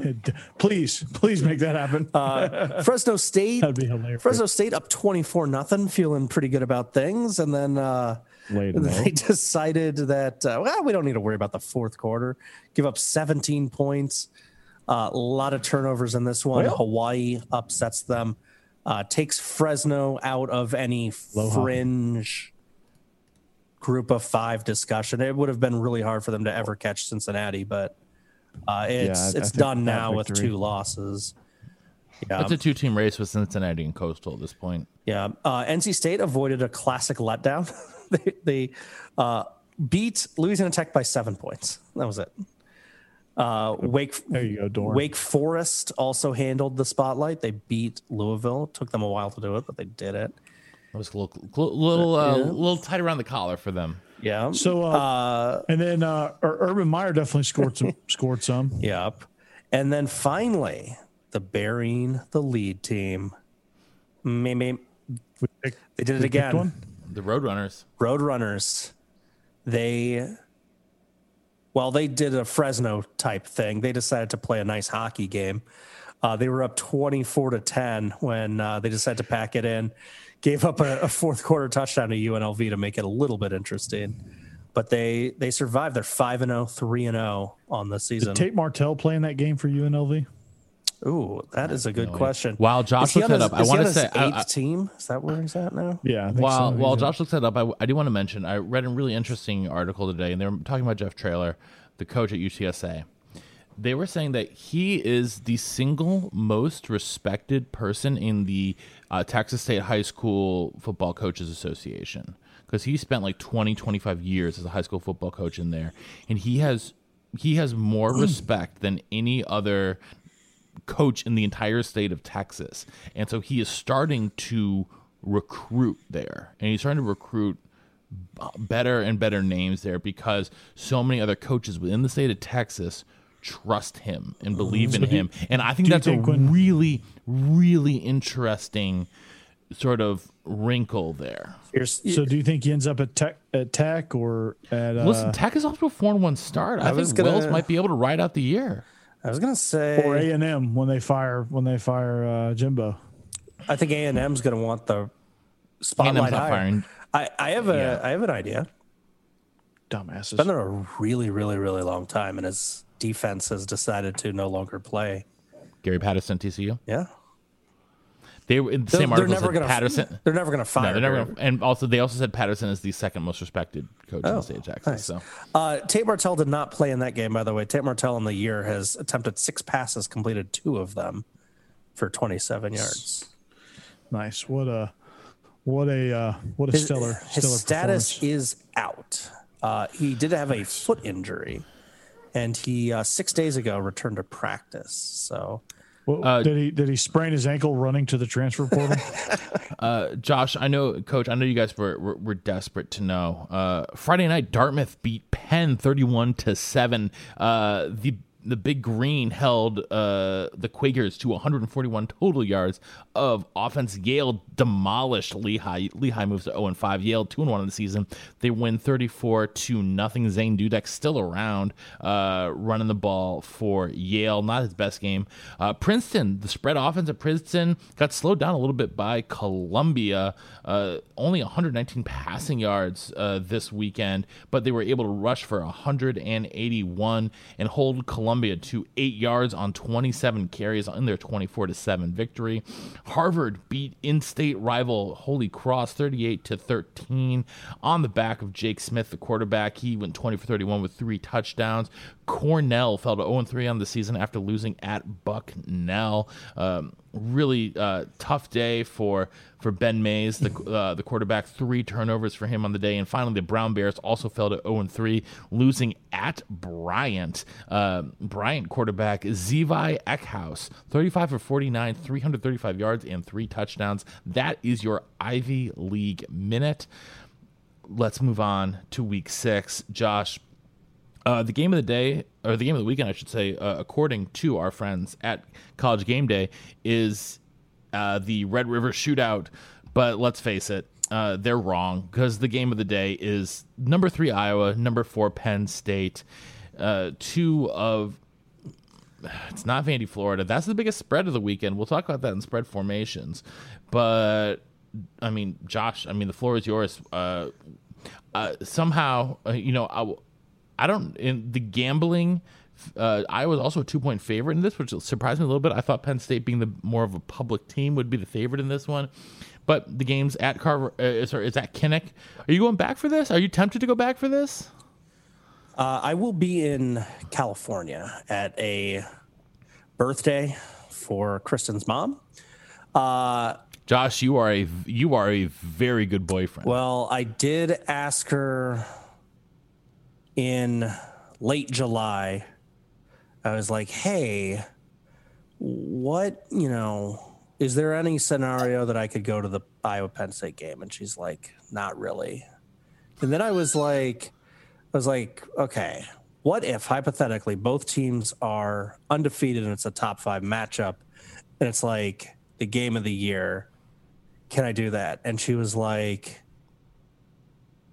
please, please make that happen. uh, Fresno State. That'd be hilarious. Fresno State up twenty four nothing, feeling pretty good about things, and then uh, Laid *laughs* they out. decided that uh, well, we don't need to worry about the fourth quarter. Give up seventeen points, uh, a lot of turnovers in this one. Well- Hawaii upsets them, uh, takes Fresno out of any Aloha. fringe group of five discussion. It would have been really hard for them to ever catch Cincinnati, but uh, it's I- I it's think done that now with two losses. Yeah. It's a two-team race with Cincinnati and Coastal at this point. Yeah, uh, NC State avoided a classic letdown. *laughs* they they uh, beat Louisiana Tech by seven points. That was it. Uh, Wake There you go, Dorn. Wake Forest also handled the spotlight. They beat Louisville. It took them a while to do it, but they did it. It was a little, little, uh, little tight around the collar for them. Yeah. So, uh, uh, and then uh, Ur- Urban Meyer definitely scored some. *laughs* scored some. yep. And then finally, the burying the lead team. Maybe picked- they did it we picked again. one? The Roadrunners. Roadrunners, they, well, they did a Fresno type thing. They decided to play a nice hockey game. Uh, they were up 24 to 10 when uh, they decided to pack it in, gave up a, a fourth quarter touchdown to UNLV to make it a little bit interesting. But they they survived. They're 5 and 0, 3 and 0 on the season. Tate Martell playing that game for UNLV. Ooh, that is a good idea. question. While Josh looks on that up, I is wanna say- eighth I- team. Is that where he's at now? Yeah, I think While so. while He's Josh looks that up, I, I do want to mention I read a really interesting article today, and they were talking about Jeff Traylor, the coach at UTSA. They were saying that he is the single most respected person in the uh, Texas State High School Football Coaches Association because he spent like 20, 25 years as a high school football coach in there, and he has he has more respect than any other coach in the entire state of Texas. And so he is starting to recruit there. And he's starting to recruit better and better names there because so many other coaches within the state of Texas trust him and believe in do you- him. And I think do you that's a think when- really, really interesting sort of wrinkle there. So, do you think he ends up at Tech, at Tech or at? Uh, Listen, Tech is off to a four and one start. I, was think gonna- Wells might be able to ride out the year. I was gonna say or A and M when they fire when they fire uh, Jimbo. I think A and M's going to want the spotlight not firing. I, I have a I Yeah. have an idea. Dumbasses. Been there a really really really long time, and his defense has decided to no longer play. Gary Patterson, TCU. Yeah, They were in the they're, same they're never said going to Patterson. They're never going to fire. No, they're never. Gonna, and also, they also said Patterson is the second most respected coach in the state of Texas. nice. So Uh, Tate Martell did not play in that game, by the way. Tate Martell in the year has attempted six passes, completed two of them for 27 yards. nice. What a what a uh, what a His, stellar his stellar status is out. Uh, he did have a foot injury, and he uh, six days ago returned to practice. So Well, Uh, did he did he sprain his ankle running to the transfer portal? *laughs* Uh, Josh, I know, Coach, I know you guys were were, were desperate to know. Uh, Friday night, Dartmouth beat Penn thirty-one to seven. Uh, the the Big Green held uh, the Quakers to 141 total yards of offense. Yale demolished Lehigh. Lehigh moves to 0 and 5. Yale 2 and 1 in the season. They win 34 to nothing. Zane Dudek still around, uh, running the ball for Yale. Not his best game. Uh, Princeton, the spread offense at Princeton got slowed down a little bit by Columbia. Uh, only 119 passing yards uh, this weekend, but they were able to rush for 181 and hold Columbia to eight yards on 27 carries in their 24 to seven victory. Harvard beat in-state rival Holy Cross 38 to 13 on the back of Jake Smith, the quarterback. He went 20 for 31 with three touchdowns. Cornell fell to 0 3 on the season after losing at Bucknell. Um, really uh, tough day for for Ben Mays, the uh, the quarterback. Three turnovers for him on the day, and finally the Brown Bears also fell to 0 3, losing at Bryant. Uh, Bryant quarterback Zevi Eckhouse, 35 for 49, 335 yards and three touchdowns. That is your Ivy League minute. Let's move on to Week Six, Josh. Uh, the game of the day, or the game of the weekend, I should say, uh, according to our friends at College Game Day, is uh, the Red River Shootout. But let's face it, uh, they're wrong because the game of the day is number three Iowa, number four Penn State, uh, two of. It's not Vandy, Florida. That's the biggest spread of the weekend. We'll talk about that in spread formations. But I mean, Josh, I mean, the floor is yours. Uh, uh, somehow, uh, you know, I, I don't in the gambling. Uh, I was also a two point favorite in this, which surprised me a little bit. I thought Penn State, being the more of a public team, would be the favorite in this one. But the game's at Carver. Uh, sorry, it's at Kinnick. Are you going back for this? Are you tempted to go back for this? Uh, I will be in California at a birthday for Kristen's mom. Uh, Josh, you are a you are a very good boyfriend. well, I did ask her in late July. I was like, "Hey, what you know? Is there any scenario that I could go to the Iowa Penn State game?" And she's like, "Not really." And then I was like, I was like, okay, what if hypothetically both teams are undefeated and it's a top five matchup and it's like the game of the year? Can I do that? And she was like,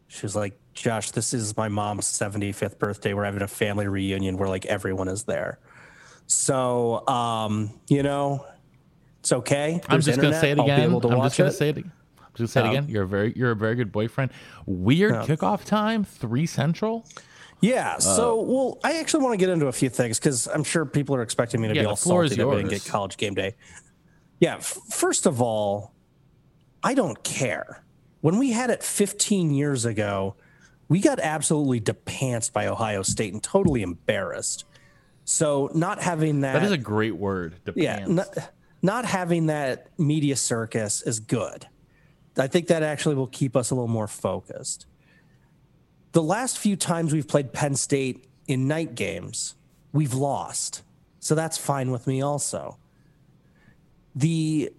she was like, Josh, this is my mom's 75th birthday. We're having a family reunion where like everyone is there. So, um, you know, it's okay. I'm There's just gonna say it I'll be again. able to I'm watch just gonna it. say it. I'm just gonna say it again. You're a very you're a very good boyfriend. Weird kickoff time, three central. Yeah. Uh, So, well, I actually want to get into a few things because I'm sure people are expecting me to Yeah, be all salty that we didn't get college game day. Yeah. F- first of all, I don't care. When we had it 15 years ago, we got absolutely depantsed by Ohio State and totally embarrassed. So, not having that, That is a great word. yeah, Depends. not, not having that media circus is good. I think that actually will keep us a little more focused. The last few times we've played Penn State in night games, we've lost. So that's fine with me also. The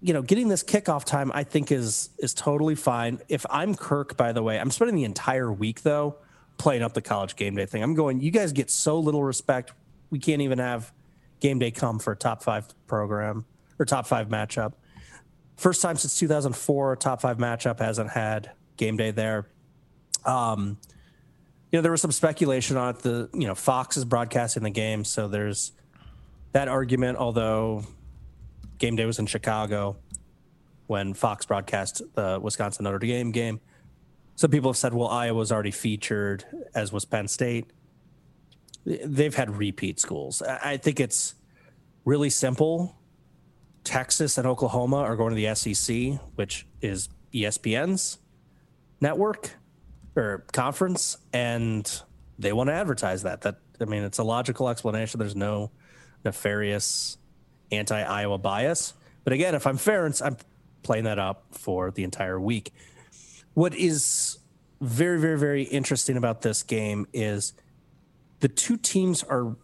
you know, getting this kickoff time I think is is totally fine. If I'm Kirk, by the way, I'm spending the entire week though playing up the college game day thing. I'm going, you guys get so little respect. We can't even have game day come for a top five program or top five matchup. First time since 2004, a top five matchup hasn't had game day there. Um, you know, there was some speculation on it. The you know Fox is broadcasting the game, so there's that argument. Although game day was in Chicago when Fox broadcast the Wisconsin Notre Dame game, some people have said, well, Iowa was already featured, as was Penn State. They've had repeat schools. I think it's really simple. Texas and Oklahoma are going to the SEC, which is ESPN's network or conference, and they want to advertise that. That I mean, it's a logical explanation. There's no nefarious anti-Iowa bias. But again, if I'm Ferentz, I'm playing that up for the entire week. What is very, very, very interesting about this game is the two teams are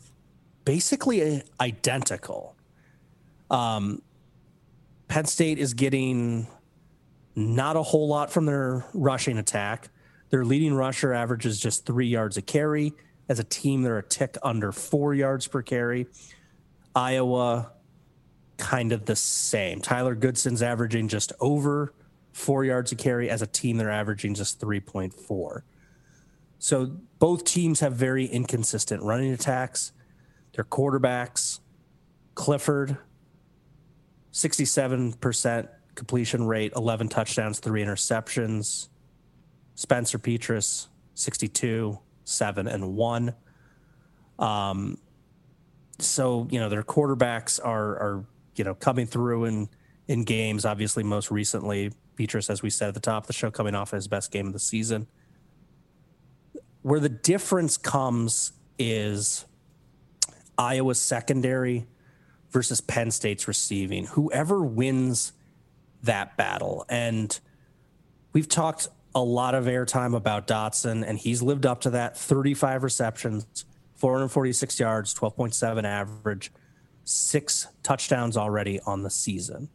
basically identical. Um, Penn State is getting not a whole lot from their rushing attack. Their leading rusher averages just three yards a carry. As a team, they're a tick under four yards per carry. Iowa, kind of the same. Tyler Goodson's averaging just over four yards a carry. As a team, they're averaging just 3.4. So both teams have very inconsistent running attacks. Their quarterbacks, Clifford, 67% completion rate, 11 touchdowns, three interceptions. Spencer Petras, 62, seven and one. Um, so you know their quarterbacks are are you know coming through in in games. Obviously, most recently, Petras, as we said at the top of the show, coming off his best game of the season. Where the difference comes is Iowa's secondary versus Penn State's receiving. Whoever wins that battle, and we've talked a lot of airtime about Dotson, and he's lived up to that 35 receptions, 446 yards, 12.7 average, six touchdowns already on the season.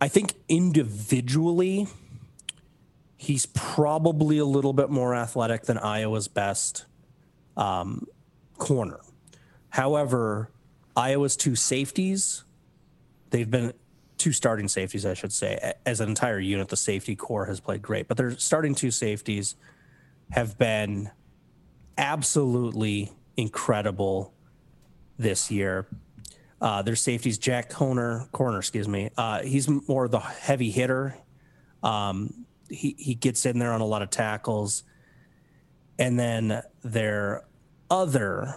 I think individually, he's probably a little bit more athletic than Iowa's best um, corner. However, Iowa's two safeties, they've been two starting safeties, I should say. As an entire unit, the safety core has played great, but their starting two safeties have been absolutely incredible this year. Uh, their safeties, Jack Koerner, corner, excuse me. Uh, he's more the heavy hitter. Um, he he gets in there on a lot of tackles, and then their other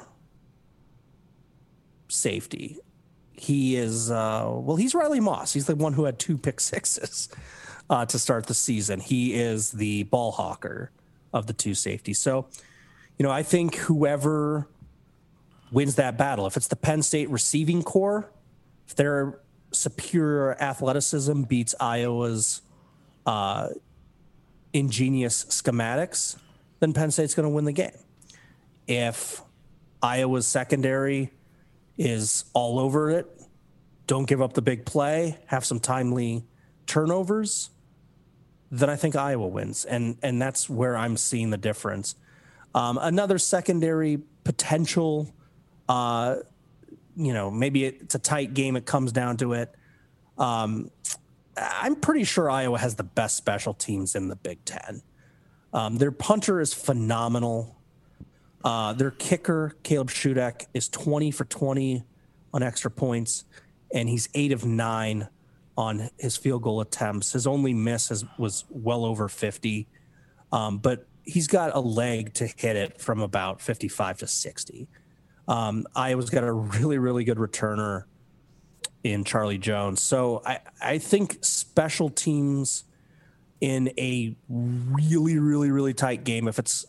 safety, he is uh, well he's riley moss he's the one who had two pick *laughs* sixes uh, to start the season he is the ball hawker of the two safeties so you know i think whoever wins that battle if it's the penn state receiving core if their superior athleticism beats iowa's uh, ingenious schematics then penn state's going to win the game if iowa's secondary is all over it. Don't give up the big play. Have some timely turnovers. Then I think Iowa wins, and and that's where I'm seeing the difference. Um, another secondary potential, uh, you know, maybe it's a tight game. It comes down to it. Um, I'm pretty sure Iowa has the best special teams in the Big Ten. Um, their punter is phenomenal. Uh, their kicker, Caleb Shudak, is 20 for 20 on extra points, and he's eight of nine on his field goal attempts. His only miss has, was well over 50, um, but he's got a leg to hit it from about 55 to 60. Um, Iowa's got a really, really good returner in Charlie Jones. So I, I think special teams in a really, really, really tight game, if it's,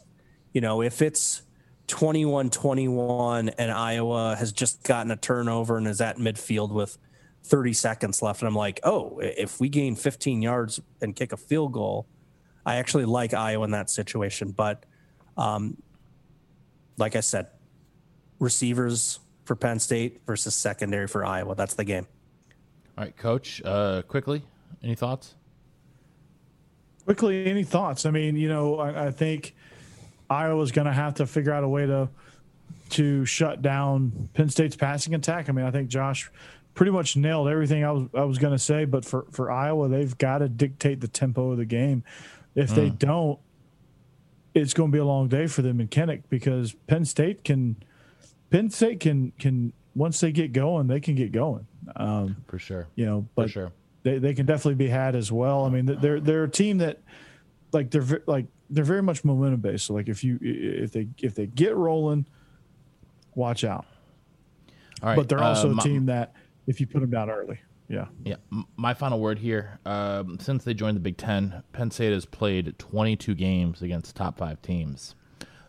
you know, if it's 21 21 and Iowa has just gotten a turnover and is at midfield with 30 seconds left. And I'm like, oh, if we gain 15 yards and kick a field goal, I actually like Iowa in that situation. But um, like I said, receivers for Penn State versus secondary for Iowa. That's the game. All right, coach, uh, quickly, any thoughts? Quickly, any thoughts? I mean, you know, I, I think Iowa's going to have to figure out a way to to shut down Penn State's passing attack. I mean, I think Josh pretty much nailed everything I was I was going to say. But for for Iowa, they've got to dictate the tempo of the game. If mm. they don't, it's going to be a long day for them in Kinnick because Penn State can Penn State can can once they get going, they can get going. Um, for sure, you know, but sure. they they can definitely be had as well. I mean, they're they're a team that like they're like they're very much momentum based. So like if you if they if they get rolling, watch out. All right, but they're also uh, my, a team that if you put them down early, yeah, yeah. My final word here: um, since they joined the Big Ten, Penn State has played 22 games against top five teams.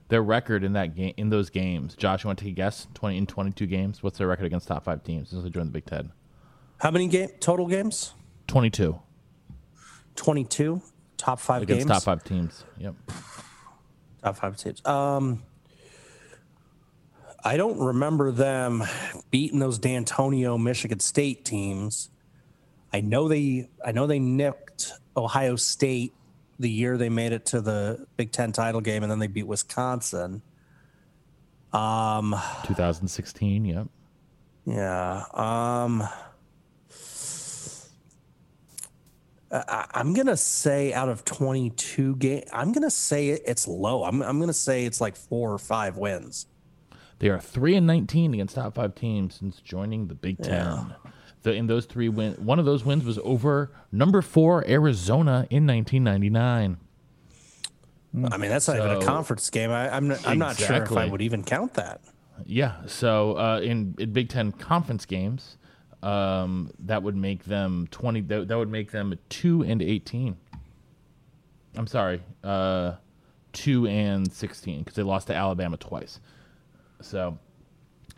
Their record in that game in those games, Josh, you want to take a guess? 20 in 22 games. What's their record against top five teams since they joined the Big Ten? How many game total games? 22. 22 top five against games. top five teams. Yep. Top five teams. Um, I don't remember them beating those D'Antonio Michigan State teams. I know they I know they nicked Ohio State the year they made it to the Big Ten title game, and then they beat Wisconsin. Um, 2016. Yep. Yeah. Um, I, I'm gonna say out of 22 game, I'm gonna say it, it's low. I'm I'm gonna say it's like four or five wins. They are three and 19 against top five teams since joining the Big Ten. The, in those three win, one of those wins was over number four Arizona in 1999. I mean, that's not even a conference game. I, I'm not, I'm not sure if I would even count that. Yeah. So uh, in, in Big Ten conference games, um, that would make them 20. That, that would make them two and 18. I'm sorry, uh, two and 16 because they lost to Alabama twice. So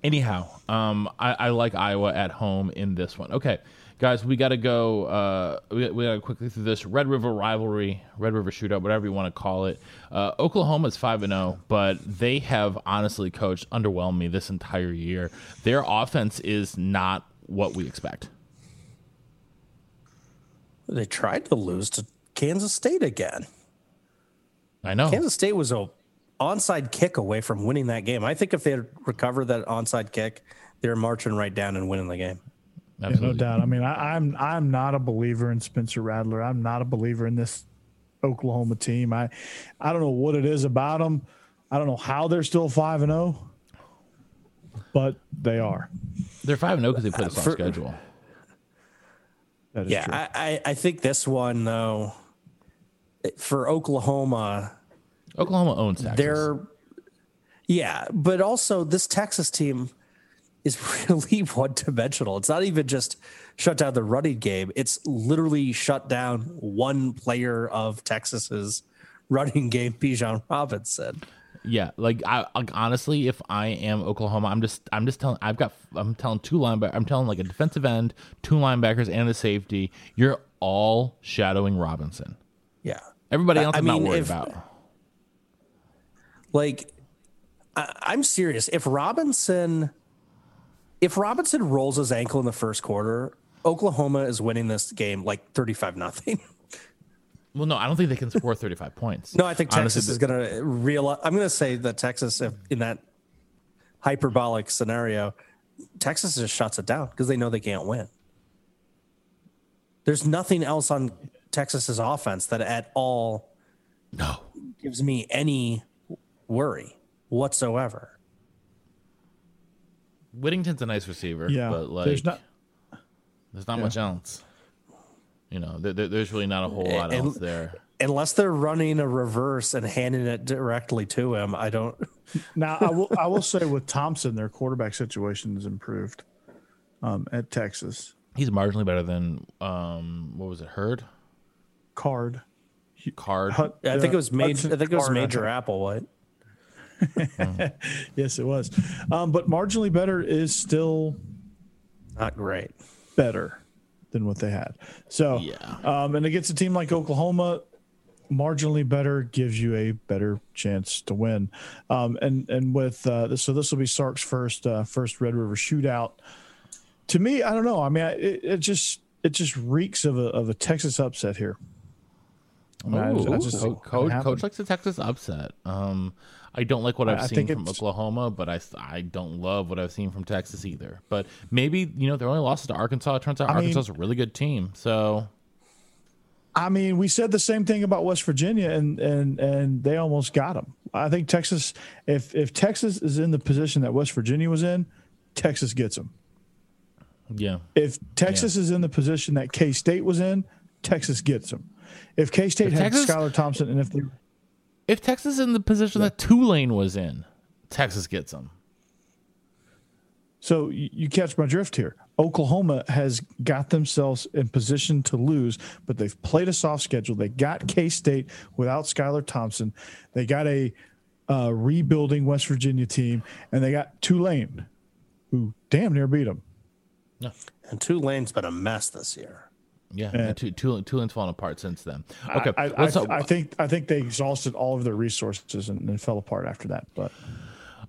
anyhow, um, I, I like Iowa at home in this one. Okay, guys, we got to go. Uh, we, we got to quickly through this Red River rivalry, Red River shootout, whatever you want to call it. Uh, Oklahoma's five and zero, but they have honestly, coached underwhelmed me this entire year. Their offense is not what we expect. They tried to lose to Kansas State again. I know. Kansas State was a onside kick away from winning that game. I think if they had recovered that onside kick, they're marching right down and winning the game. Yeah, no doubt. I mean, I, I'm I'm not a believer in Spencer Rattler. I'm not a believer in this Oklahoma team. I I don't know what it is about them. I don't know how they're still five and zero, but they are. They're five and oh zero because they put us on for- schedule. That is Yeah, true. I, I, I think this one though, for Oklahoma, Oklahoma owns Texas. they're yeah, but also this Texas team is *laughs* really one dimensional. It's not even just shut down the running game; it's literally shut down one player of Texas's running game, *laughs* Bijan Robinson. Yeah, like I like honestly, if I am Oklahoma, I'm just I'm just telling I've got I'm telling two linebackers, I'm telling like a defensive end, two linebackers, and a safety. You're all shadowing Robinson. Yeah, Everybody else I I'm not mean, worried if- about. Like I, I'm serious. If Robinson, if Robinson rolls his ankle in the first quarter, Oklahoma is winning this game like thirty-five nothing. *laughs* Well, no, I don't think they can score 35 points. No, I think Honestly, Texas is going to realize. I'm going to say that Texas, if, in that hyperbolic scenario, Texas just shuts it down because they know they can't win. There's nothing else on Texas's offense that at all no. gives me any worry whatsoever. Whittington's a nice receiver, yeah, but like there's not. there's not much else. You know, there, there- there's really not a whole lot And- else there. Unless they're running a reverse and handing it directly to him, I don't. *laughs* Now I will I will say with Thompson, their quarterback situation has improved um, at Texas. He's marginally better than um what was it? Heard, Card. Card. Hut- I think uh, it was major. Hudson I think it was Card, I Major *laughs* Yes, it was. Um, but marginally better is still Not great. better than what they had. So, Yeah. um, and against a team like Oklahoma, marginally better gives you a better chance to win. Um, and and with uh, this, so this will be Sark's first uh, first Red River shootout. To me, I don't know. I mean, I- it, it just it just reeks of a of a Texas upset here. I mean, I- Ooh, I just- co- it coach, coach likes the Texas upset. Um, I don't like what I've I seen from Oklahoma, but I I don't love what I've seen from Texas either. But maybe you know their only losses to Arkansas. It turns out I Arkansas is a really good team. So I mean, we said the same thing about West Virginia, and and and they almost got them. I think Texas, if if Texas is in the position that West Virginia was in, Texas gets them. yeah, If Texas is in the position that K State was in, Texas gets them. If K State had Texas- Skylar Thompson, and if they if Texas is in the position that Tulane was in, Texas gets them. So you, you catch my drift here. Oklahoma has got themselves in position to lose, but they've played a soft schedule. They got K State without Skylar Thompson. They got a uh, rebuilding West Virginia team, and they got Tulane, who damn near beat them. And Tulane's been a mess this year. Yeah. Tu- Tulane, Tulane's fallen apart since then. Okay, I, I, I, I think I think they exhausted all of their resources and, and fell apart after that. But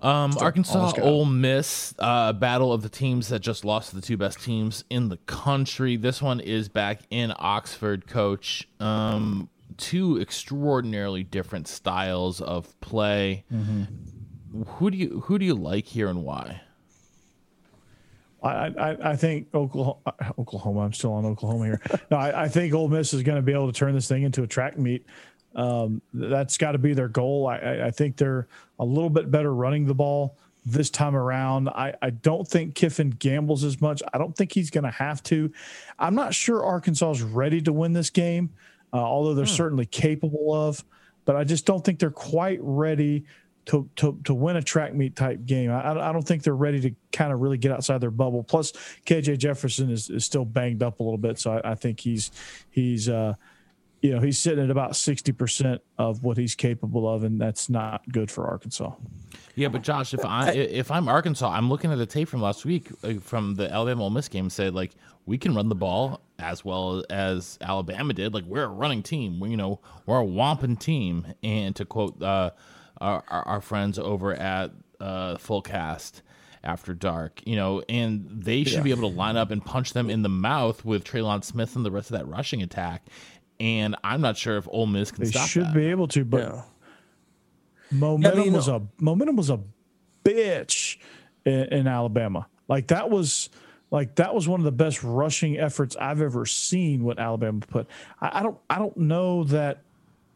Um, Still Arkansas, Ole Miss, uh, battle of the teams that just lost to the two best teams in the country. This one is back in Oxford, coach. Um, two extraordinarily different styles of play. Mm-hmm. Who do you who do you like here and why? I, I, I think Oklahoma, Oklahoma. I'm still on Oklahoma here. No, I, I think Ole Miss is going to be able to turn this thing into a track meet. Um, that's got to be their goal. I, I, think they're a little bit better running the ball this time around. I, I don't think Kiffin gambles as much. I don't think he's going to have to. I'm not sure Arkansas is ready to win this game, uh, although they're certainly capable of. But I just don't think they're quite ready to to to win a track meet type game. I, I don't think they're ready to kind of really get outside their bubble. Plus, KJ Jefferson is, is still banged up a little bit, so I, I think he's he's uh, you know he's sitting at about sixty percent of what he's capable of, and that's not good for Arkansas. Yeah, but Josh, if I if I'm Arkansas, I'm looking at the tape from last week uh, from the Alabama Ole Miss game. Said like we can run the ball as well as Alabama did. Like we're a running team. We, you know, we're a wamping team. And to quote uh, our, our our friends over at uh, Full Cast after dark, you know, and they should be able to line up and punch them in the mouth with Trelon Smith and the rest of that rushing attack. And I'm not sure if Ole Miss can They stop should that. be able to, but Yeah. momentum Yeah, I mean, was a momentum was a bitch in, in Alabama. Like that was like that was one of the best rushing efforts I've ever seen. What Alabama put, I, I don't I don't know that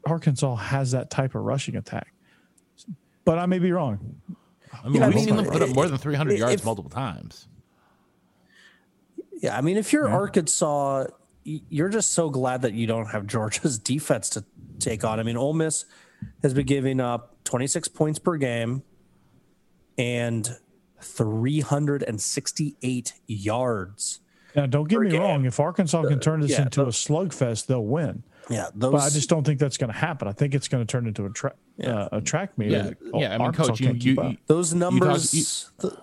Arkansas has that type of rushing attack, but I may be wrong. I mean, Yeah, we've mean, seen them put up more than 300 if- yards multiple times. Yeah, I mean, if you're Arkansas, you're just so glad that you don't have *laughs* Georgia's defense to take on. I mean, Ole Miss has been giving up 26 points per game and 368 yards. Now, don't get me game. wrong. If Arkansas can uh, turn this yeah, into a slugfest, they'll win. Yeah, those. But I just don't think that's going to happen. I think it's going to turn into a track uh, a track meet. Yeah, yeah. I mean, Arkansas coach, you, you, you those numbers, you- the-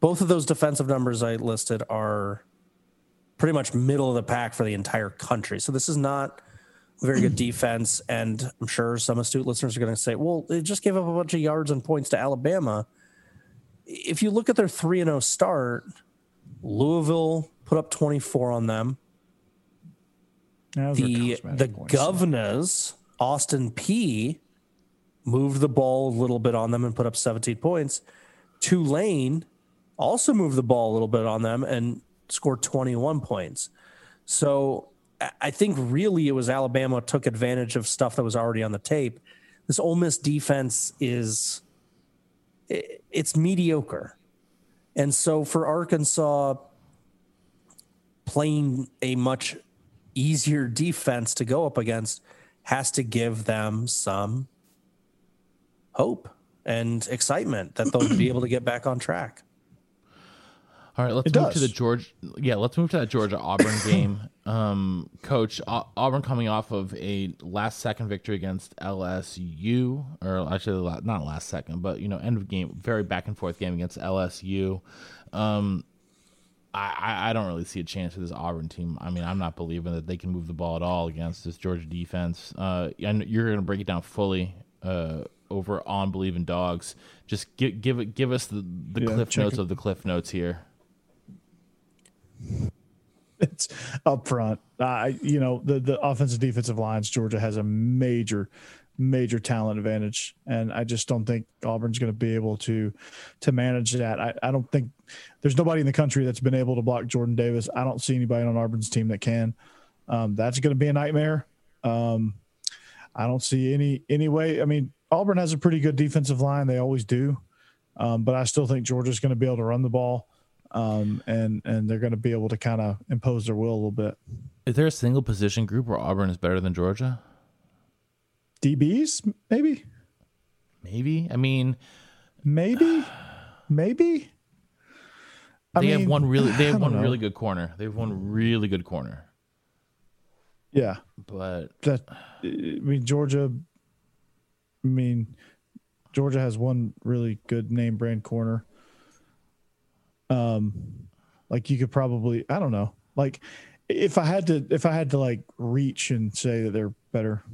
both of those defensive numbers I listed are pretty much middle of the pack for the entire country. So this is not very good *clears throat* defense. And I'm sure some astute listeners are going to say, well, they just gave up a bunch of yards and points to Alabama. If you look at their 3 and 0 start, Louisville put up 24 on them. Yeah, those are The the points. governors, Austin Peay, moved the ball a little bit on them and put up 17 points. Tulane also moved the ball a little bit on them and scored 21 points. So I- I think really it was Alabama took advantage of stuff that was already on the tape. This Ole Miss defense is it's mediocre. And so for Arkansas playing a much easier defense to go up against has to give them some hope and excitement that they'll be able to get back on track. All right, let's It move to the does. George. Yeah, let's move to that Georgia Auburn *coughs* game. Um, Coach Au- Auburn coming off of a last second victory against LSU, or actually not last second, but you know end of game, very back and forth game against LSU. Um, I, I don't really see a chance for this Auburn team. I mean, I'm not believing that they can move the ball at all against this Georgia defense. Uh, and you're going to break it down fully uh, over on Believing Dogs. Just give give it give us the, the Yeah, cliff notes it. of the cliff notes here. it's up front. Uh, you know, the the offensive defensive lines, Georgia has a major, major talent advantage, and I just don't think Auburn's going to be able to to manage that. I, I don't think there's nobody in the country that's been able to block Jordan Davis. I don't see anybody on Auburn's team that can. Um, that's going to be a nightmare. Um, I don't see any any way. I mean, Auburn has a pretty good defensive line; they always do. Um, but I still think Georgia's going to be able to run the ball um, and and they're going to be able to kind of impose their will a little bit. Is there a single position group where Auburn is better than Georgia? DBs, maybe, Maybe. I mean, maybe, maybe. I they have mean, one really. They have one know. really good corner. They have one really good corner. Yeah, But that. I mean, Georgia. I mean, Georgia has one really good name brand corner. Um, like you could probably, I don't know, like if I had to, if I had to like reach and say that they're better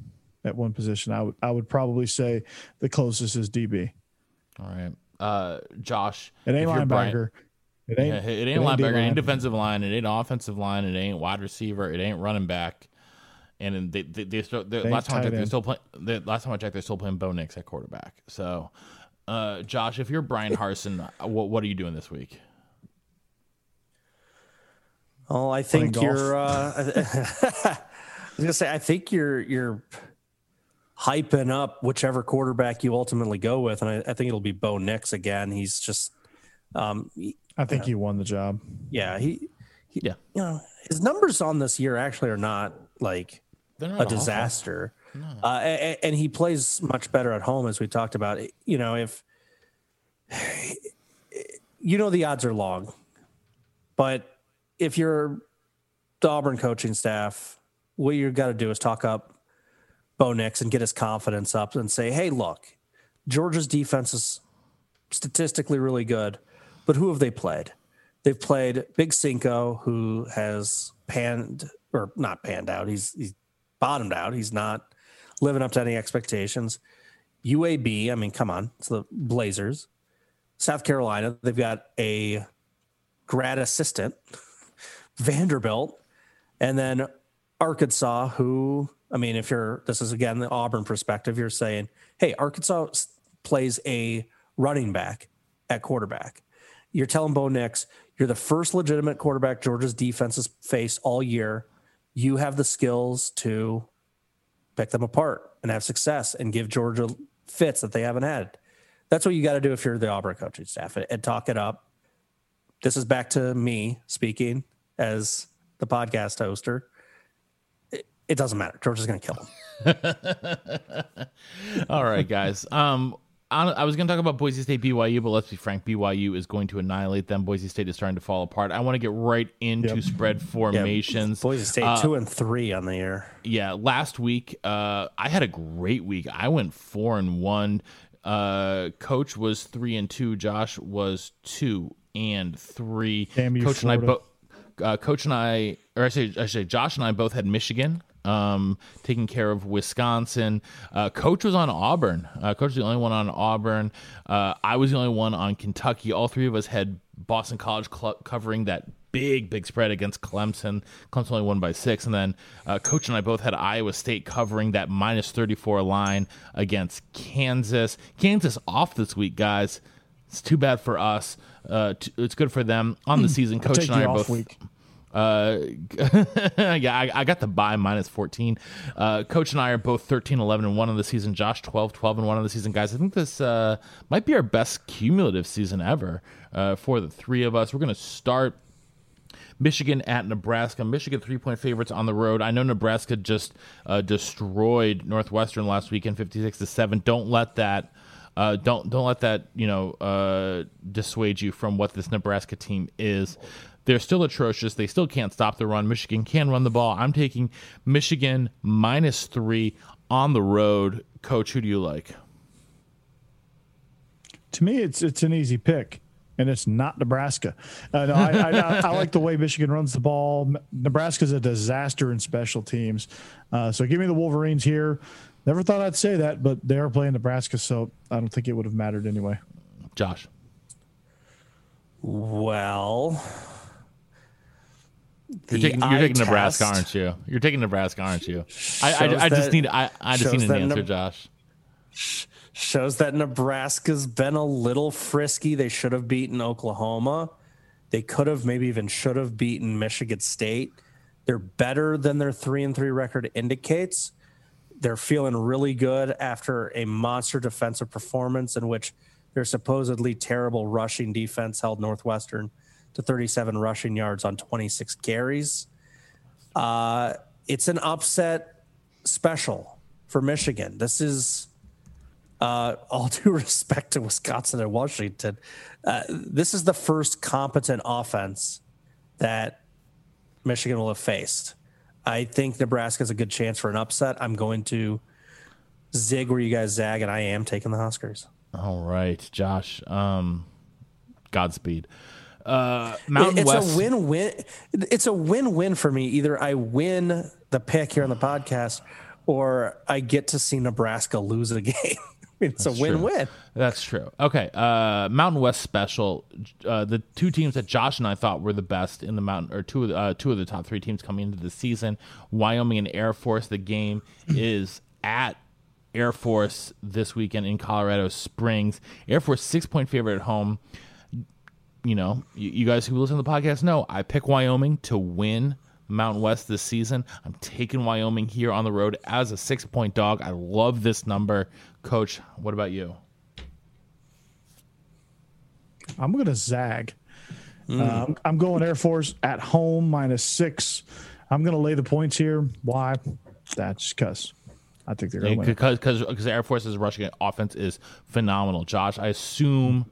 at one position, I would, I would probably say the closest is DB. all right, uh, Josh. It ain't if you're Brian- linebacker. It ain't. Yeah, it ain't linebacker, it D-line. ain't defensive line, it ain't offensive line, it ain't wide receiver, it ain't running back. And they they, they still they, ain't last time I tight checked, they're still playing. The last time I checked, they're still playing Bo Nix at quarterback. So, uh, Josh, if you're Bryan Harsin, uh, what what are you doing this week? Oh, I think you're. Uh, *laughs* I was gonna say, I think you're you're hyping up whichever quarterback you ultimately go with, and I, I think it'll be Bo Nix again. He's just, um, he- I think he won the job. yeah, he, he, Yeah. you know, his numbers on this year actually are not like They're a not awful. disaster. Uh, and, and he plays much better at home, as we talked about. You know, if you know the odds are long, but if you're the Auburn coaching staff, what you've got to do is talk up Bo Nix and get his confidence up and say, "Hey, look, Georgia's defense is statistically really good, but who have they played? They've played Big Cinco, who has panned or not panned out. He's he's bottomed out. He's not living up to any expectations. UAB, I mean, come on, it's the Blazers. South Carolina, they've got a grad assistant, *laughs* Vanderbilt, and then Arkansas, who, I mean, if you're, this is again the Auburn perspective, you're saying, hey, Arkansas plays a running back at quarterback. You're telling Bo Nix, you're the first legitimate quarterback Georgia's defense has faced all year. You have the skills to pick them apart and have success and give Georgia fits that they haven't had. That's what you got to do if you're the Auburn coaching staff and, and talk it up. This is back to me speaking as the podcast hoster. It, it doesn't matter. Georgia's going to kill them. *laughs* All right, guys. Um, I, I was going to talk about Boise State BYU, but let's be frank, BYU is going to annihilate them. Boise State is starting to fall apart. I want to get right into Yep. spread formations. Boise State Uh, two and three on the year. yeah last week uh i had a great week i went four and one uh coach was three and two josh was two and three Damn you, coach and i both uh, coach and i or i say i say josh and i both had michigan um taking care of wisconsin uh coach was on auburn uh coach was the only one on auburn uh i was the only one on kentucky all three of us had boston college cl- covering that big, big spread against Clemson. Clemson only won by six. And then uh, Coach and I both had Iowa State covering that minus 34 line against Kansas. Kansas off this week, guys. It's too bad for us. Uh, t- it's good for them on the season. Coach and I are both. week. Uh, *laughs* yeah, I, I got the buy minus 14. Uh, Coach and I are both 13, 11, and 1 on the season. Josh, 12, 12, and 1 on the season. Guys, I think this uh, might be our best cumulative season ever uh, for the three of us. We're going to start Michigan at Nebraska. Michigan three point favorites on the road. I know Nebraska just uh, destroyed Northwestern last weekend, fifty six to seven. Don't let that. Uh, don't don't let that you know uh, dissuade you from what this Nebraska team is. They're still atrocious. They still can't stop the run. Michigan can run the ball. I'm taking Michigan minus three on the road. Coach, who do you like? To me, it's it's an easy pick, and it's not Nebraska. Uh, no, I, I, I, I like the way Michigan runs the ball. Nebraska's a disaster in special teams, uh, so give me the Wolverines here. Never thought I'd say that, but they are playing Nebraska, so I don't think it would have mattered anyway. Josh. Well, You're taking, you're taking Nebraska, aren't you? You're taking Nebraska, aren't you? I, shows I, I just that- need I, I just need an answer, Neb- Josh. shows that Nebraska's been a little frisky. They should have beaten Oklahoma. They could have, maybe even should have beaten Michigan State. They're better than their three and three record indicates. They're feeling really good after a monster defensive performance in which their supposedly terrible rushing defense held Northwestern to 37 rushing yards on 26 carries. Uh, it's an upset special for Michigan. This is uh, all *laughs* due respect to Wisconsin and Washington, uh, this is the first competent offense that Michigan will have faced. I think Nebraska has a good chance for an upset. I'm going to zig where you guys zag, and I am taking the Huskers. All right, Josh. Um, Godspeed. Uh, Mountain it's West. a win-win. It's a win-win for me. Either I win the pick here on the podcast, or I get to see Nebraska lose a *laughs* game. it's That's a win-win. True. That's true. Okay, uh, Mountain West Special. Uh, the two teams that Josh and I thought were the best in the mountain, or two of the, uh, two of the top three teams coming into the season, Wyoming and Air Force. The game *clears throat* is at Air Force this weekend in Colorado Springs. Air Force six point favorite at home. You know, you, you guys who listen to the podcast know I pick Wyoming to win Mountain West this season. I'm taking Wyoming here on the road as a six point dog. I love this number. Coach, what about you? I'm going to zag. Uh, I'm going Air Force at home minus six. I'm going to lay the points here. Why? That's because I think they're going to win. Because because Air Force's rushing offense is phenomenal. Josh, I assume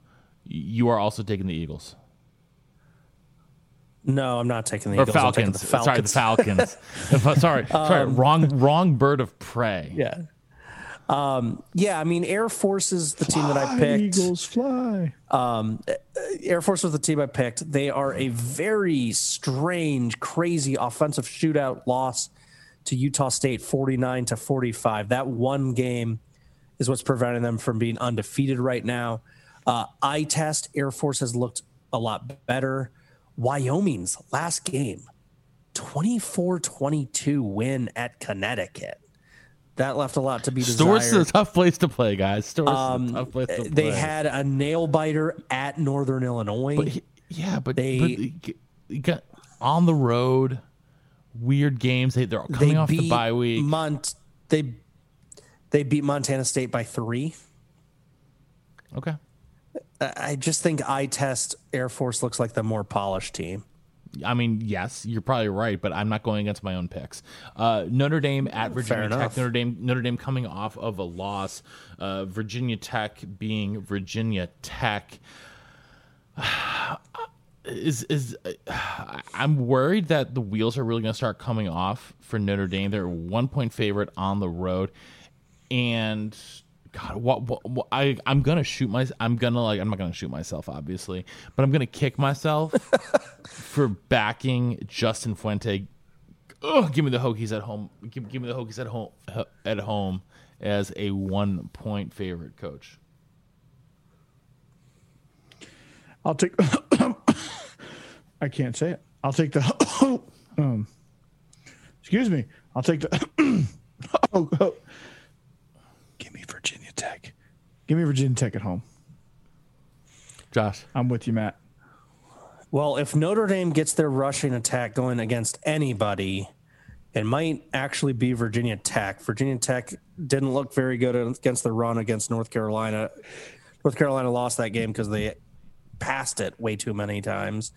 you are also taking the Eagles. No, I'm not taking the Or Eagles. Falcons. the Falcons. Sorry, the Falcons. *laughs* *laughs* sorry, um, sorry, wrong wrong bird of prey. Yeah. Um, yeah, I mean, Air Force is the team that I Fly, picked. Eagles fly. Um, uh, Air Force was the team I picked. They are a very strange, crazy offensive shootout loss to Utah State 49 to 45. That one game is what's preventing them from being undefeated right now. Uh, eye test, Air Force has looked a lot better. Wyoming's last game, 24 22 win at Connecticut. That left a lot to be desired. Storrs is a tough place to play, guys. Storrs Um, is a tough place to play. they had a nail biter at Northern Illinois. But he- yeah, but They- but got on the road, weird games. They they're they coming off the bye week. Mont. They they beat Montana State by three. okay. I I just think eye test Air Force looks like the more polished team. I mean, yes, you're probably right, but I'm not going against my own picks. Uh, Notre Dame at Virginia Tech. Notre Dame, Notre Dame coming off of a loss. Uh, Virginia Tech being Virginia Tech. *sighs* Is is uh, *sighs* I'm worried that the wheels are really going to start coming off for Notre Dame. They're one point favorite on the road, and God, what, what, what I I'm gonna shoot my I'm gonna like I'm not gonna shoot myself obviously, but I'm gonna kick myself *laughs* for backing Justin Fuente. Ugh, give me the Hokies at home. Give, give me the Hokies at home at home as a one point favorite coach. I'll take. *coughs* I can't say it. I'll take the. *coughs* um, excuse me. I'll take the. *coughs* oh, oh. Give me Virginia Tech. Give me Virginia Tech at home. Josh, I'm with you, Matt. Well, if Notre Dame gets their rushing attack going against anybody, it might actually be Virginia Tech. Virginia Tech didn't look very good against the run against North Carolina. North Carolina lost that game because they passed it way too many times.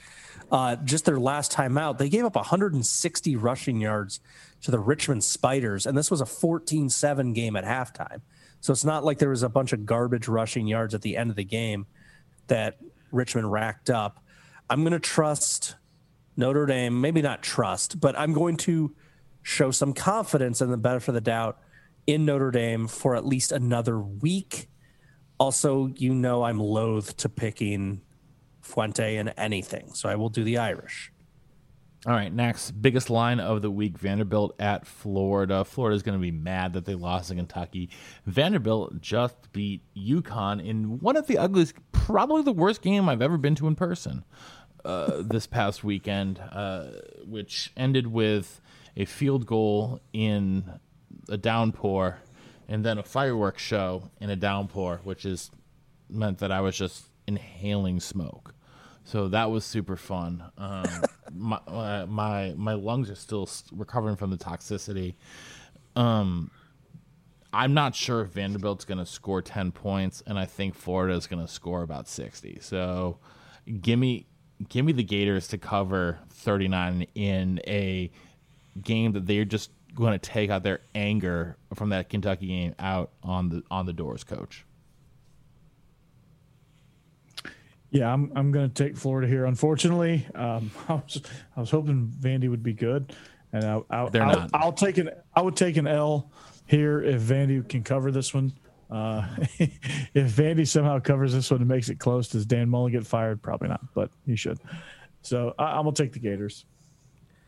Uh, just their last time out, they gave up 160 rushing yards to the Richmond Spiders, and this was a 14 7 game at halftime. So it's not like there was a bunch of garbage rushing yards at the end of the game that Richmond racked up. I'm going to trust Notre Dame, maybe not trust, but I'm going to show some confidence in the benefit of the doubt in Notre Dame for at least another week. Also, you know, I'm loath to picking Fuente in anything, so I will do the Irish. All right, next biggest line of the week: Vanderbilt at Florida. Florida's going to be mad that they lost to Kentucky. Vanderbilt just beat UConn in one of the ugliest, probably the worst game I've ever been to in person. Uh, *laughs* this past weekend, uh, which ended with a field goal in a downpour, and then a fireworks show in a downpour, which is meant that I was just inhaling smoke. So that was super fun. Um, *laughs* my, uh, my my lungs are still recovering from the toxicity. Um, I'm not sure if Vanderbilt's going to score 10 points, and I think Florida is going to score about 60. So, give me give me the Gators to cover 39 in a game that they're just going to take out their anger from that Kentucky game out on the on the Dores, coach. Yeah, I'm I'm going to take Florida here. Unfortunately, um, *laughs* I was I was hoping Vandy would be good, and I, I, They're I'll, not. I'll take an I would take an L here if Vandy can cover this one. Uh, *laughs* if Vandy somehow covers this one and makes it close, does Dan Mullen get fired? Probably not, but he should. So I, I'm gonna take the Gators.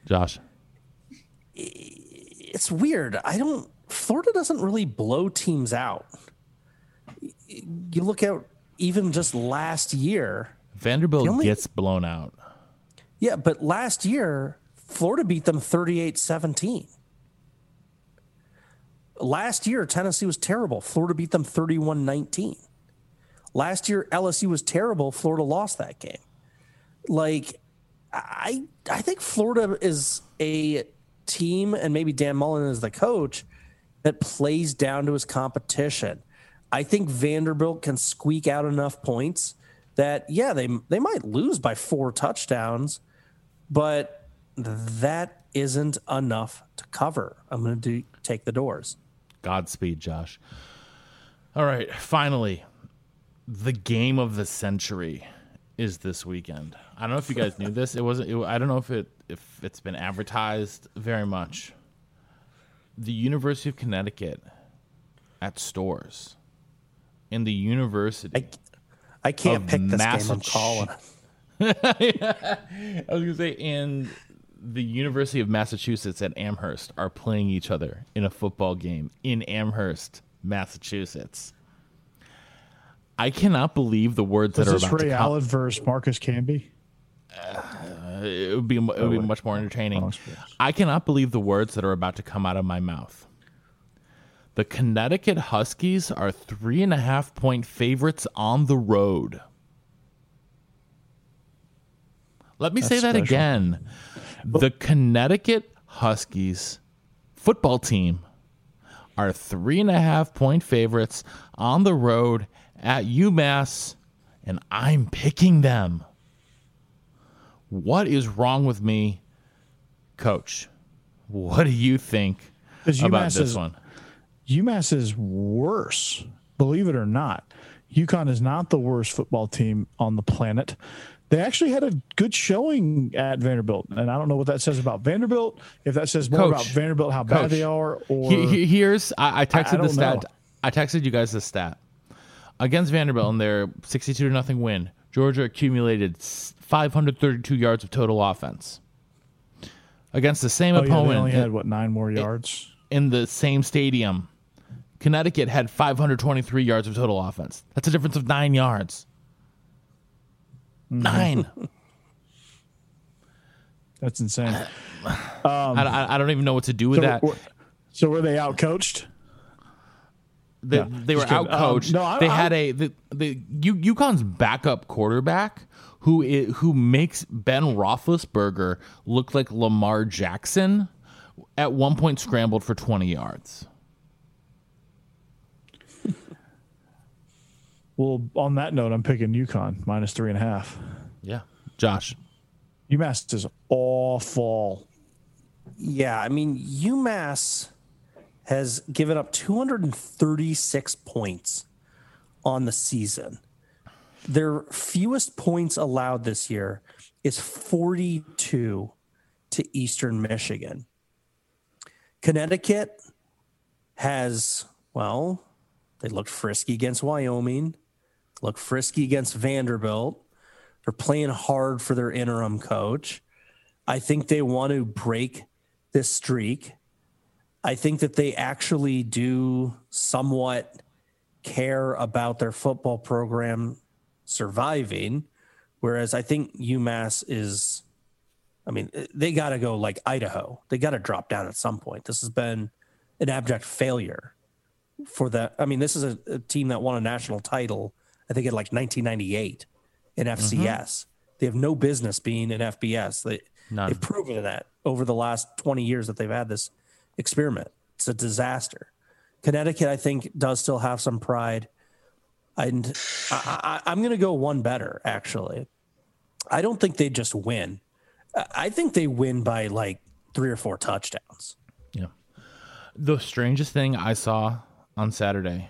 Josh. It's weird. I don't. Florida doesn't really blow teams out. you look at even just last year. Vanderbilt only- gets blown out. Yeah, but last year, Florida beat them 38 17. Last year, Tennessee was terrible. Florida beat them 31 19. Last year, LSU was terrible. Florida lost that game. Like, I, I think Florida is a team, and maybe Dan Mullen is the coach, that plays down to his competition. I think Vanderbilt can squeak out enough points that, yeah, they, they might lose by four touchdowns, but that isn't enough to cover. I'm going to do take the Dores. Godspeed, Josh. All right, finally, the game of the century is this weekend. I don't know if you guys knew this. It wasn't. It, I don't know if it if it's been advertised very much. The University of Connecticut at Storrs in the university. I, I can't pick this game. I'm Massachusetts. calling. *laughs* I was gonna say in the University of Massachusetts at Amherst are playing each other in a football game in Amherst, Massachusetts. I cannot believe the words Is that are this about Ray to come. Allen versus Marcus Camby? Uh, it would be it would be much more entertaining. I cannot believe the words that are about to come out of my mouth. The Connecticut Huskies are three and a half point favorites on the road. Let me say that special. again. The Connecticut Huskies football team are three and a half point favorites on the road at UMass, and I'm picking them. What is wrong with me, coach? What do you think about UMass this is- one? UMass is worse, believe it or not. UConn is not the worst football team on the planet. They actually had a good showing at Vanderbilt, and I don't know what that says about Vanderbilt. If that says more Coach. about Vanderbilt, how bad they are, or He- he- here's I, I texted I the stat. know. I texted you guys the stat against Vanderbilt in their 62 to nothing win. Georgia accumulated 532 yards of total offense against the same oh, yeah, they opponent only had what nine more yards. in the same stadium. Connecticut had 523 yards of total offense. That's a difference of nine yards. Mm-hmm. Nine. *laughs* That's insane. *sighs* I, I, I don't even know what to do with So, that. were- so were they out coached? They, they were out coached. Um, no, I- they I- had a the, the U, UConn's backup quarterback who i- who makes Ben Roethlisberger look like Lamar Jackson. At one point, scrambled for twenty yards. Well, on that note, I'm picking UConn minus three and a half. Yeah, Josh. UMass is awful. Yeah, I mean, UMass has given up 236 points on the season. Their fewest points allowed this year is 42 to Eastern Michigan. Connecticut has, well, they looked frisky against Wyoming, looked frisky against Vanderbilt. They're playing hard for their interim coach. I think they want to break this streak. I think that they actually do somewhat care about their football program surviving, whereas I think UMass is, I mean, they got to go like Idaho. They got to drop down at some point. This has been an abject failure for that. I mean, this is a, a team that won a national title, I think in like 1998 in mm-hmm. FCS. They have no business being in FBS. They, None. they've proven that over the last 20 years that they've had this experiment. It's a disaster. Connecticut, I think, does still have some pride. And I, I, I'm going to go one better, actually. I don't think they just win. I think they win by like three or four touchdowns. Yeah. The strangest thing I saw on Saturday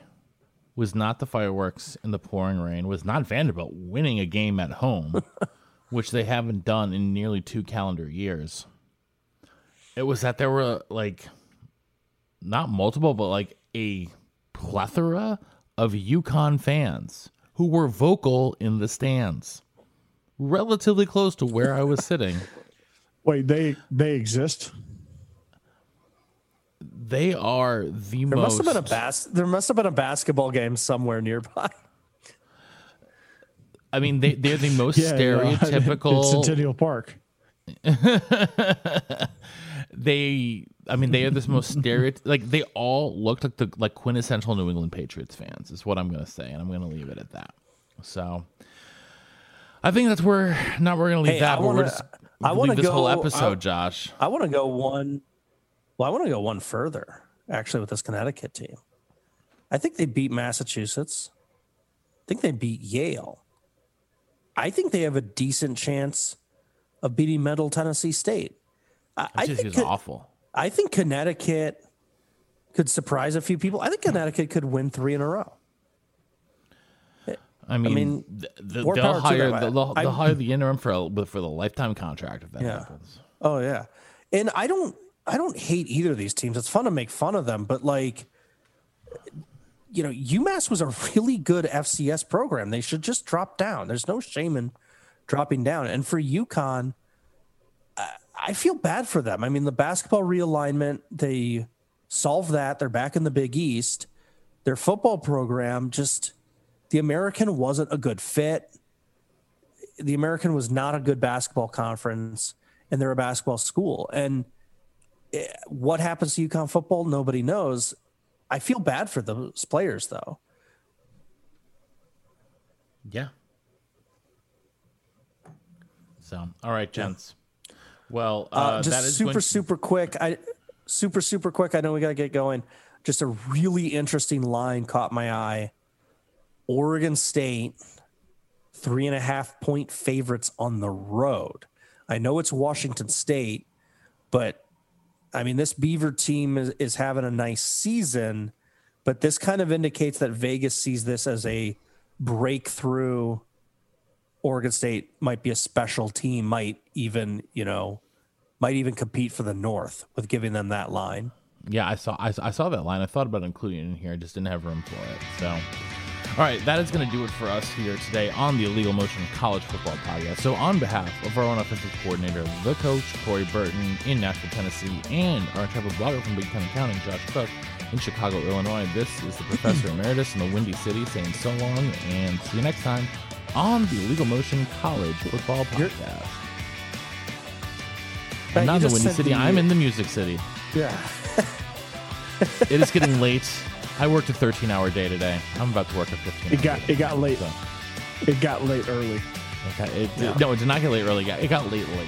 was not the fireworks in the pouring rain, was not Vanderbilt winning a game at home, *laughs* which they haven't done in nearly two calendar years. It was that there were like not multiple, but like a plethora of UConn fans who were vocal in the stands, relatively close to where I was sitting. *laughs* Wait, they they exist. They are the There most. must have been a bas- There must have been a basketball game somewhere nearby. I mean, they they're the *laughs* most Yeah, yeah, stereotypical. it's *laughs* Centennial Park. *laughs* they I mean they are this most stereo like they all looked like the like quintessential New England Patriots fans is what I'm gonna say, and I'm gonna leave it at that. So I think that's where not we're gonna leave Hey, that, I but we're just I leave wanna this whole episode, I- Josh. I want to go one. Well, I want to go one further. Actually, with this Connecticut team, I think they beat Massachusetts. I think they beat Yale. I think they have a decent chance of beating Middle Tennessee State. I, I Just think is awful. I think Connecticut could surprise a few people. I think Connecticut could win three in a row. I mean, mean, th- th- more they'll hire them. they'll, they'll, I- they'll hire the interim for a, for the lifetime contract if that Yeah. happens. Oh yeah, and I don't I don't hate either of these teams. It's fun to make fun of them, but like, you know, UMass was a really good FCS program. They should just drop down. There's no shame in dropping down. And for UConn, I- feel bad for them. I mean, the basketball realignment they solved that. They're back in the Big East. Their football program just the American wasn't a good fit the American was not a good basketball conference, and they're a basketball school. And what happens to UConn football, nobody knows. I feel bad for those players, though. Yeah. So, all right, gents. Well, uh, Uh, just is super, super quick. I super, super quick. I know we got to get going. Just a really interesting line caught my eye. Oregon State, three and a half point favorites on the road. I know it's Washington State, but I mean, this Beaver team is, is having a nice season, but this kind of indicates that Vegas sees this as a breakthrough. Oregon State might be a special team, might even, you know, might even compete for the North with giving them that line. Yeah, I saw I, I saw that line. I thought about including it in here. I just didn't have room for it. So, all right, that is going to do it for us here today on the Illegal Motion College Football Podcast. So, on behalf of our own offensive coordinator, the coach Corey Burton in Nashville, Tennessee, and our travel blogger from Big Ten Accounting, Josh Cook in Chicago, Illinois, this is the Professor *laughs* Emeritus in the Windy City saying so long and see you next time on the Illegal Motion College Football Podcast. I'm not in the Windy City. the- I'm in the Music City. Yeah. *laughs* It is getting late. I worked a 13 hour day today. I'm about to work a 15 It got it got late. So, It got late early. okay. It, No, it did not get late early. It got late late.